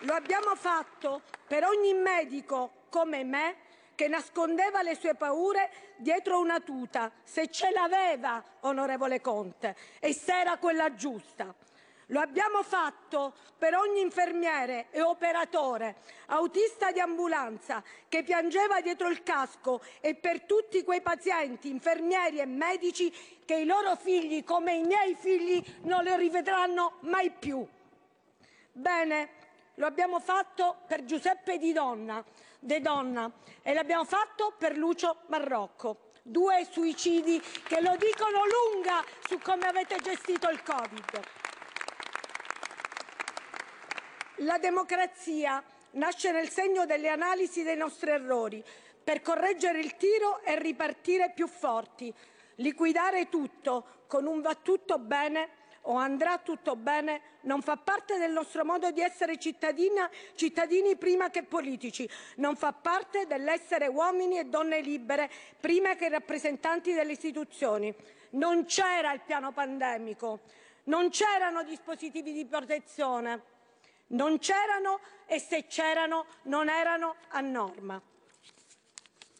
Lo abbiamo fatto per ogni medico come me che nascondeva le sue paure dietro una tuta, se ce l'aveva, onorevole Conte, e se era quella giusta. Lo abbiamo fatto per ogni infermiere e operatore, autista di ambulanza che piangeva dietro il casco e per tutti quei pazienti, infermieri e medici che i loro figli, come i miei figli, non li rivedranno mai più. Bene, lo abbiamo fatto per Giuseppe Di Donna, De Donna e l'abbiamo fatto per Lucio Marrocco. Due suicidi che lo dicono lunga su come avete gestito il Covid. La democrazia nasce nel segno delle analisi dei nostri errori, per correggere il tiro e ripartire più forti, liquidare tutto con un va tutto bene o andrà tutto bene non fa parte del nostro modo di essere cittadini prima che politici, non fa parte dell'essere uomini e donne libere prima che rappresentanti delle istituzioni. Non c'era il piano pandemico, non c'erano dispositivi di protezione, non c'erano e se c'erano non erano a norma.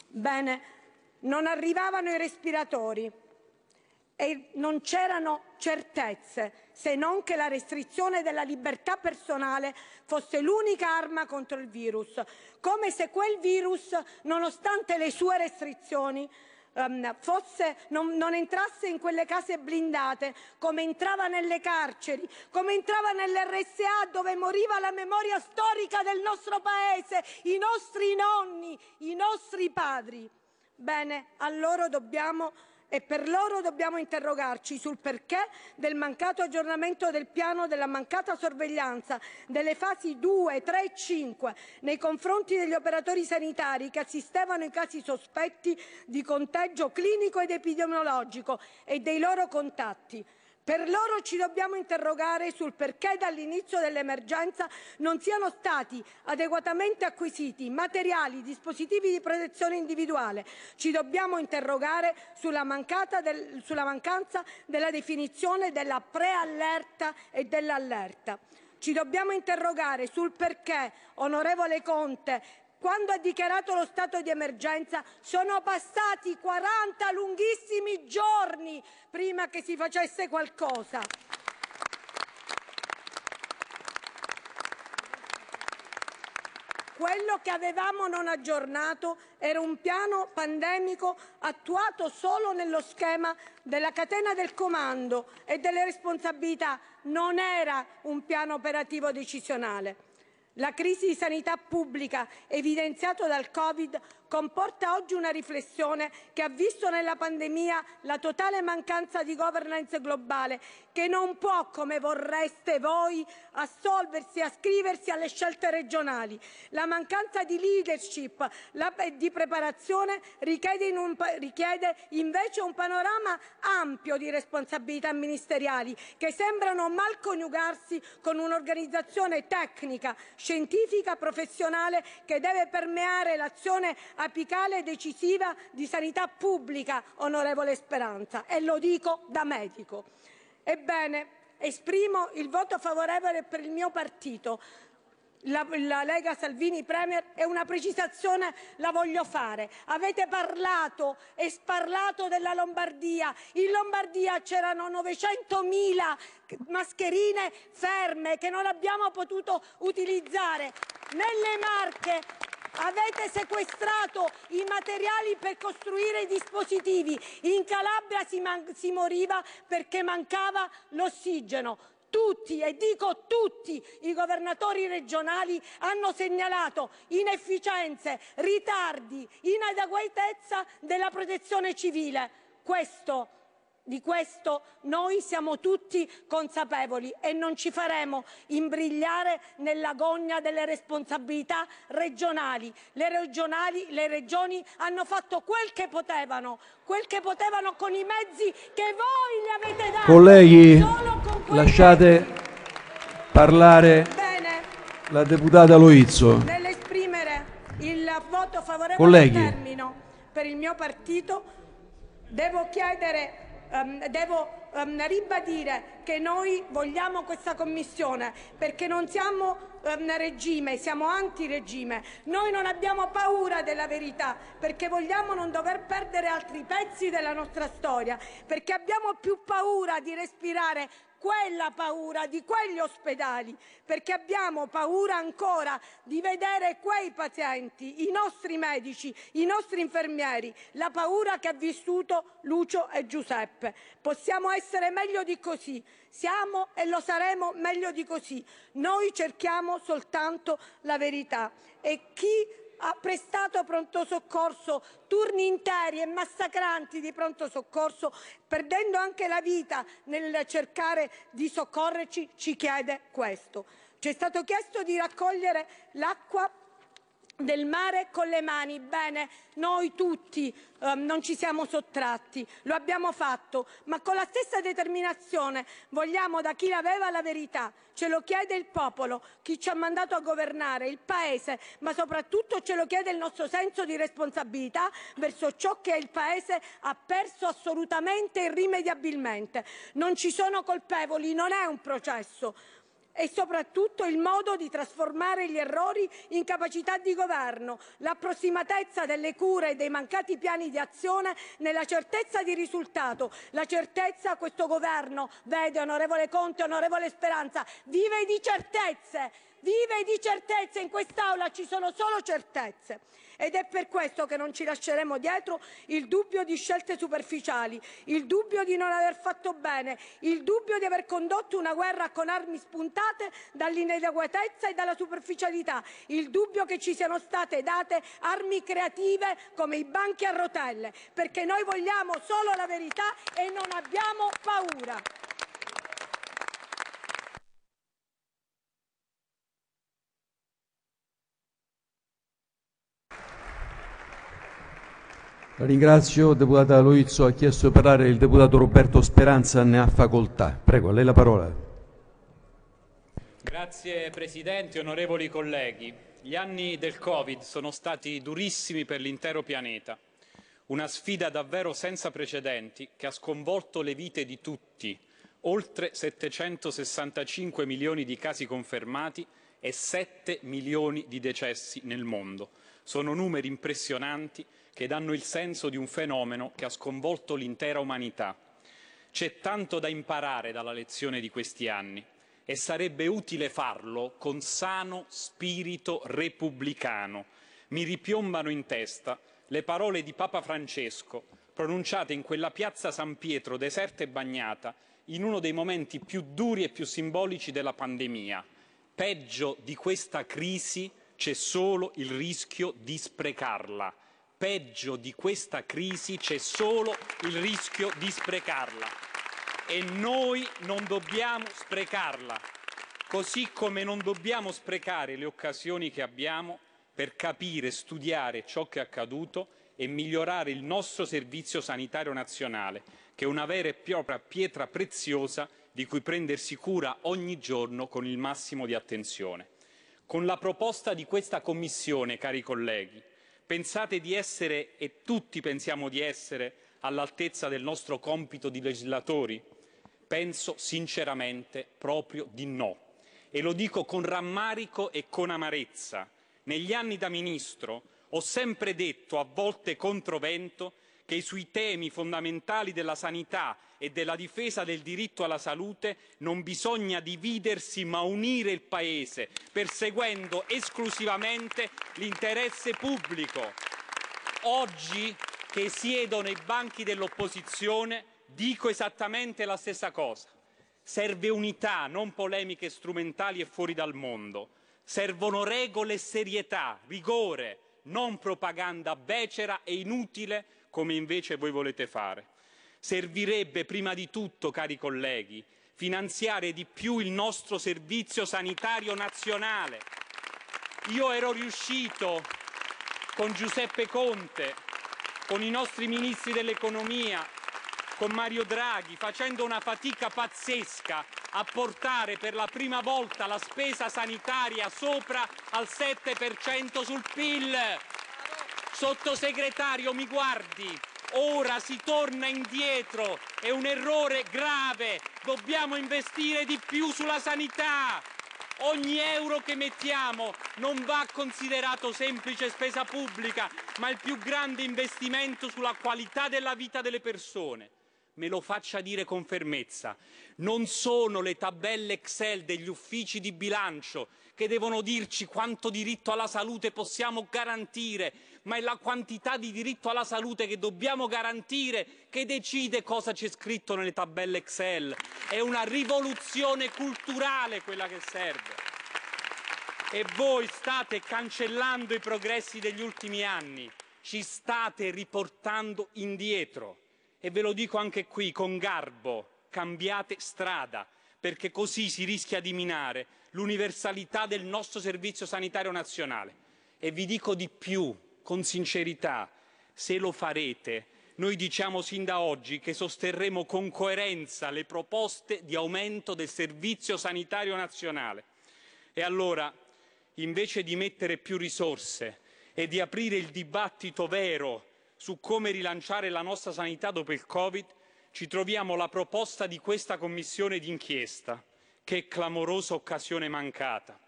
Bene, non arrivavano i respiratori e non c'erano certezze se non che la restrizione della libertà personale fosse l'unica arma contro il virus, come se quel virus, nonostante le sue restrizioni, ehm, fosse- non, non entrasse in quelle case blindate, come entrava nelle carceri, come entrava nelle RSA dove moriva la memoria storica del nostro paese, i nostri nonni, i nostri padri. Bene, a loro dobbiamo e per loro dobbiamo interrogarci sul perché del mancato aggiornamento del piano, della mancata sorveglianza delle fasi 2, 3 e 5 nei confronti degli operatori sanitari che assistevano i casi sospetti di contagio clinico ed epidemiologico e dei loro contatti. Per loro ci dobbiamo interrogare sul perché dall'inizio dell'emergenza non siano stati adeguatamente acquisiti materiali, dispositivi di protezione individuale. Ci dobbiamo interrogare sulla, del- sulla mancanza della definizione della preallerta e dell'allerta. Ci dobbiamo interrogare sul perché, onorevole Conte, quando ha dichiarato lo stato di emergenza sono passati 40 lunghissimi giorni prima che si facesse qualcosa. Quello che avevamo non aggiornato era un piano pandemico attuato solo nello schema della catena del comando e delle responsabilità, non era un piano operativo decisionale. La crisi di sanità pubblica evidenziata dal Covid comporta oggi una riflessione che ha visto nella pandemia la totale mancanza di governance globale che non può, come vorreste voi, assolversi e ascriversi alle scelte regionali. La mancanza di leadership e di preparazione richiede, in un richiede invece un panorama ampio di responsabilità ministeriali che sembrano mal coniugarsi con un'organizzazione tecnica, scientifica, professionale che deve permeare l'azione apicale e decisiva di sanità pubblica, onorevole Speranza, e lo dico da medico. Ebbene, esprimo il voto favorevole per il mio partito. La, la Lega Salvini Premier e una precisazione la voglio fare. Avete parlato e sparlato della Lombardia. In Lombardia c'erano 900.000 mascherine ferme che non abbiamo potuto utilizzare. Nelle Marche Avete sequestrato i materiali per costruire i dispositivi. In Calabria si, si moriva perché mancava l'ossigeno. Tutti, e dico tutti, i governatori regionali hanno segnalato inefficienze, ritardi, inadeguatezza della protezione civile. Questo di questo noi siamo tutti consapevoli e non ci faremo imbrigliare nella gogna delle responsabilità regionali. Le, regionali. le regioni hanno fatto quel che potevano, quel che potevano con i mezzi che voi gli avete dato. Colleghi, con lasciate parlare Bene, la deputata Loizzo. nell'esprimere il voto favorevole Colleghi. al termine per il mio partito, devo chiedere, ehm, devo ehm, ribadire che noi vogliamo questa commissione perché non siamo ehm, regime, siamo anti-regime. Noi non abbiamo paura della verità perché vogliamo non dover perdere altri pezzi della nostra storia, perché abbiamo più paura di respirare quella paura di quegli ospedali, perché abbiamo paura ancora di vedere quei pazienti, i nostri medici, i nostri infermieri, la paura che ha vissuto Lucio e Giuseppe. Possiamo essere meglio di così, siamo e lo saremo meglio di così. Noi cerchiamo soltanto la verità e chi ha prestato pronto soccorso turni interi e massacranti di pronto soccorso, perdendo anche la vita nel cercare di soccorrerci, ci chiede questo. Ci è stato chiesto di raccogliere l'acqua del mare con le mani. Bene, noi tutti eh, non ci siamo sottratti, lo abbiamo fatto, ma con la stessa determinazione vogliamo da chi aveva la verità. Ce lo chiede il popolo, chi ci ha mandato a governare, il Paese, ma soprattutto ce lo chiede il nostro senso di responsabilità verso ciò che il Paese ha perso assolutamente e irrimediabilmente. Non ci sono colpevoli, non è un processo e soprattutto il modo di trasformare gli errori in capacità di governo, l'approssimatezza delle cure e dei mancati piani di azione nella certezza di risultato. La certezza questo governo vede, onorevole Conte, onorevole Speranza, vive di certezze, vive di certezze, in quest'Aula ci sono solo certezze. Ed è per questo che non ci lasceremo dietro il dubbio di scelte superficiali, il dubbio di non aver fatto bene, il dubbio di aver condotto una guerra con armi spuntate dall'inadeguatezza e dalla superficialità, il dubbio che ci siano state date armi creative come i banchi a rotelle, perché noi vogliamo solo la verità e non abbiamo paura. La ringrazio, deputata Loizzo. Ha chiesto di parlare il deputato Roberto Speranza, ne ha facoltà. Prego, a lei la parola. Grazie Presidente, onorevoli colleghi. Gli anni del Covid sono stati durissimi per l'intero pianeta. Una sfida davvero senza precedenti che ha sconvolto le vite di tutti. Oltre 765 milioni di casi confermati e 7 milioni di decessi nel mondo. Sono numeri impressionanti che danno il senso di un fenomeno che ha sconvolto l'intera umanità. C'è tanto da imparare dalla lezione di questi anni e sarebbe utile farlo con sano spirito repubblicano. Mi ripiombano in testa le parole di Papa Francesco pronunciate in quella piazza San Pietro deserta e bagnata in uno dei momenti più duri e più simbolici della pandemia. Peggio di questa crisi c'è solo il rischio di sprecarla. Peggio di questa crisi c'è solo il rischio di sprecarla. E noi non dobbiamo sprecarla, così come non dobbiamo sprecare le occasioni che abbiamo per capire, studiare ciò che è accaduto e migliorare il nostro servizio sanitario nazionale, che è una vera e propria pietra preziosa di cui prendersi cura ogni giorno con il massimo di attenzione. Con la proposta di questa Commissione, cari colleghi, pensate di essere, e tutti pensiamo di essere, all'altezza del nostro compito di legislatori? Penso sinceramente proprio di no. E lo dico con rammarico e con amarezza. Negli anni da Ministro ho sempre detto, a volte controvento, che sui temi fondamentali della sanità e della difesa del diritto alla salute non bisogna dividersi ma unire il Paese, perseguendo esclusivamente l'interesse pubblico. Oggi che siedo nei banchi dell'opposizione dico esattamente la stessa cosa. Serve unità, non polemiche strumentali e fuori dal mondo. Servono regole e serietà, rigore, non propaganda becera e inutile come invece voi volete fare. Servirebbe prima di tutto, cari colleghi, finanziare di più il nostro servizio sanitario nazionale. Io ero riuscito con Giuseppe Conte, con i nostri ministri dell'economia, con Mario Draghi, facendo una fatica pazzesca a portare per la prima volta la spesa sanitaria sopra al 7% sul PIL. Sottosegretario, mi guardi, ora si torna indietro, è un errore grave, dobbiamo investire di più sulla sanità. Ogni euro che mettiamo non va considerato semplice spesa pubblica, ma il più grande investimento sulla qualità della vita delle persone. Me lo faccia dire con fermezza. Non sono le tabelle Excel degli uffici di bilancio che devono dirci quanto diritto alla salute possiamo garantire, ma è la quantità di diritto alla salute che dobbiamo garantire che decide cosa c'è scritto nelle tabelle Excel. È una rivoluzione culturale quella che serve. E voi state cancellando i progressi degli ultimi anni, ci state riportando indietro. E ve lo dico anche qui con garbo, cambiate strada, perché così si rischia di minare l'universalità del nostro servizio sanitario nazionale. E vi dico di più, con sincerità, se lo farete, noi diciamo sin da oggi che sosterremo con coerenza le proposte di aumento del servizio sanitario nazionale. E allora, invece di mettere più risorse e di aprire il dibattito vero su come rilanciare la nostra sanità dopo il Covid, ci troviamo la proposta di questa commissione d'inchiesta. Che clamorosa occasione mancata.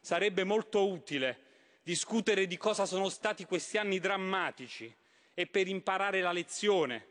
Sarebbe molto utile discutere di cosa sono stati questi anni drammatici e per imparare la lezione.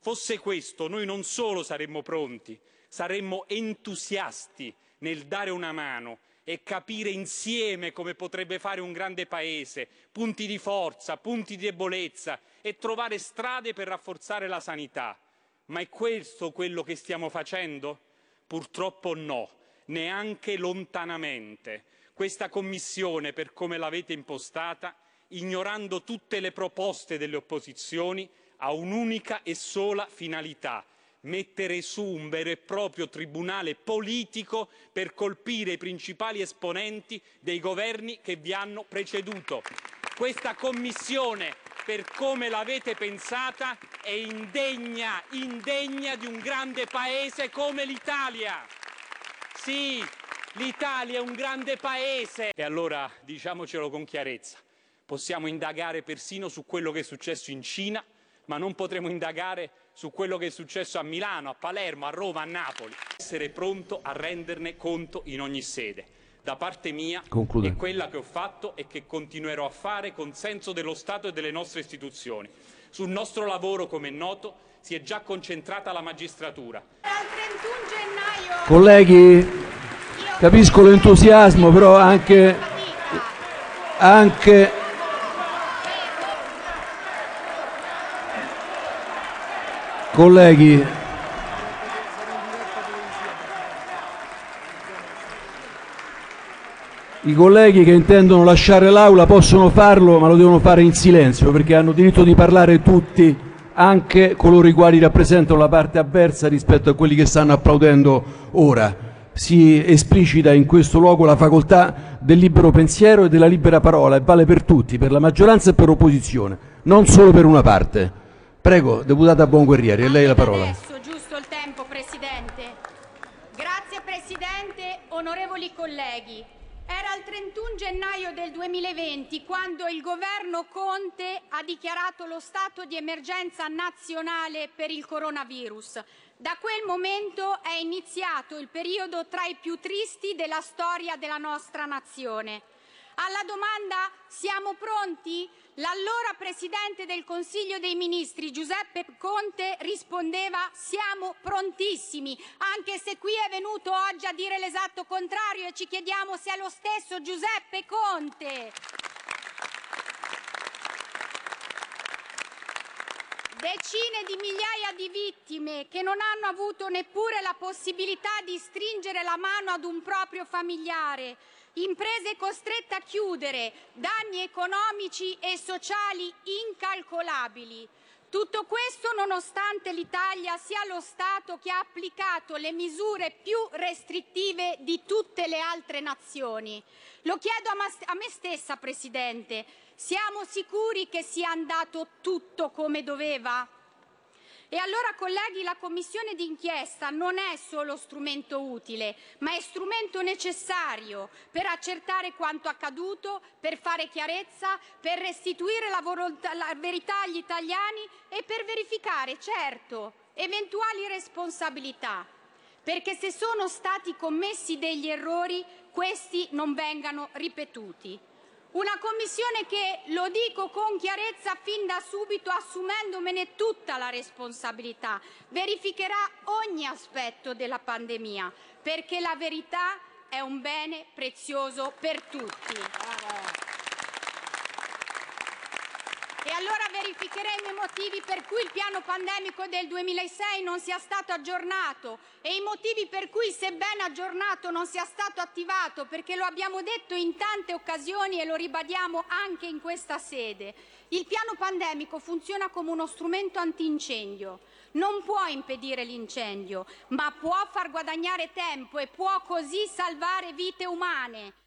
Fosse questo, noi non solo saremmo pronti, saremmo entusiasti nel dare una mano e capire insieme come potrebbe fare un grande paese, punti di forza, punti di debolezza e trovare strade per rafforzare la sanità. Ma è questo quello che stiamo facendo? Purtroppo no, neanche lontanamente. Questa Commissione, per come l'avete impostata, ignorando tutte le proposte delle opposizioni, ha un'unica e sola finalità mettere su un vero e proprio tribunale politico per colpire i principali esponenti dei governi che vi hanno preceduto. Questa Commissione, per come l'avete pensata, è indegna, indegna di un grande paese come l'Italia. Sì, l'Italia è un grande paese. E allora diciamocelo con chiarezza, possiamo indagare persino su quello che è successo in Cina, ma non potremo indagare su quello che è successo a Milano, a Palermo, a Roma, a Napoli. Essere pronto a renderne conto in ogni sede. Da parte mia Conclude. è quella che ho fatto e che continuerò a fare con senso dello Stato e delle nostre istituzioni. Sul nostro lavoro, come è noto, si è già concentrata la magistratura. Colleghi, capisco l'entusiasmo, però anche, anche colleghi, i colleghi che intendono lasciare l'aula possono farlo, ma lo devono fare in silenzio perché hanno diritto di parlare tutti, anche coloro i quali rappresentano la parte avversa rispetto a quelli che stanno applaudendo ora. Si esplicita in questo luogo la facoltà del libero pensiero e della libera parola e vale per tutti, per la maggioranza e per l'opposizione, non solo per una parte. Prego, deputata Buonguerrieri, a lei la parola. Adesso, giusto il tempo, Presidente. Grazie, Presidente, onorevoli colleghi. Era il 31 gennaio del 2020 quando il governo Conte ha dichiarato lo stato di emergenza nazionale per il coronavirus. Da quel momento è iniziato il periodo tra i più tristi della storia della nostra nazione. Alla domanda siamo pronti? L'allora Presidente del Consiglio dei Ministri Giuseppe Conte rispondeva siamo prontissimi, anche se qui è venuto oggi a dire l'esatto contrario e ci chiediamo se è lo stesso Giuseppe Conte. Decine di migliaia di vittime che non hanno avuto neppure la possibilità di stringere la mano ad un proprio familiare, imprese costrette a chiudere, danni economici e sociali incalcolabili. Tutto questo nonostante l'Italia sia lo Stato che ha applicato le misure più restrittive di tutte le altre nazioni. Lo chiedo a, a me stessa, Presidente, siamo sicuri che sia andato tutto come doveva? E allora, colleghi, la commissione d'inchiesta non è solo strumento utile, ma è strumento necessario per accertare quanto accaduto, per fare chiarezza, per restituire la, la verità agli italiani e per verificare, certo, eventuali responsabilità. perché se sono stati commessi degli errori, questi non vengano ripetuti. Una commissione che, lo dico con chiarezza fin da subito, assumendomene tutta la responsabilità, verificherà ogni aspetto della pandemia, perché la verità è un bene prezioso per tutti. E allora verificheremo i motivi per cui il piano pandemico del 2006 non sia stato aggiornato e i motivi per cui, sebbene aggiornato, non sia stato attivato, perché lo abbiamo detto in tante occasioni e lo ribadiamo anche in questa sede. Il piano pandemico funziona come uno strumento antincendio. Non può impedire l'incendio, ma può far guadagnare tempo e può così salvare vite umane.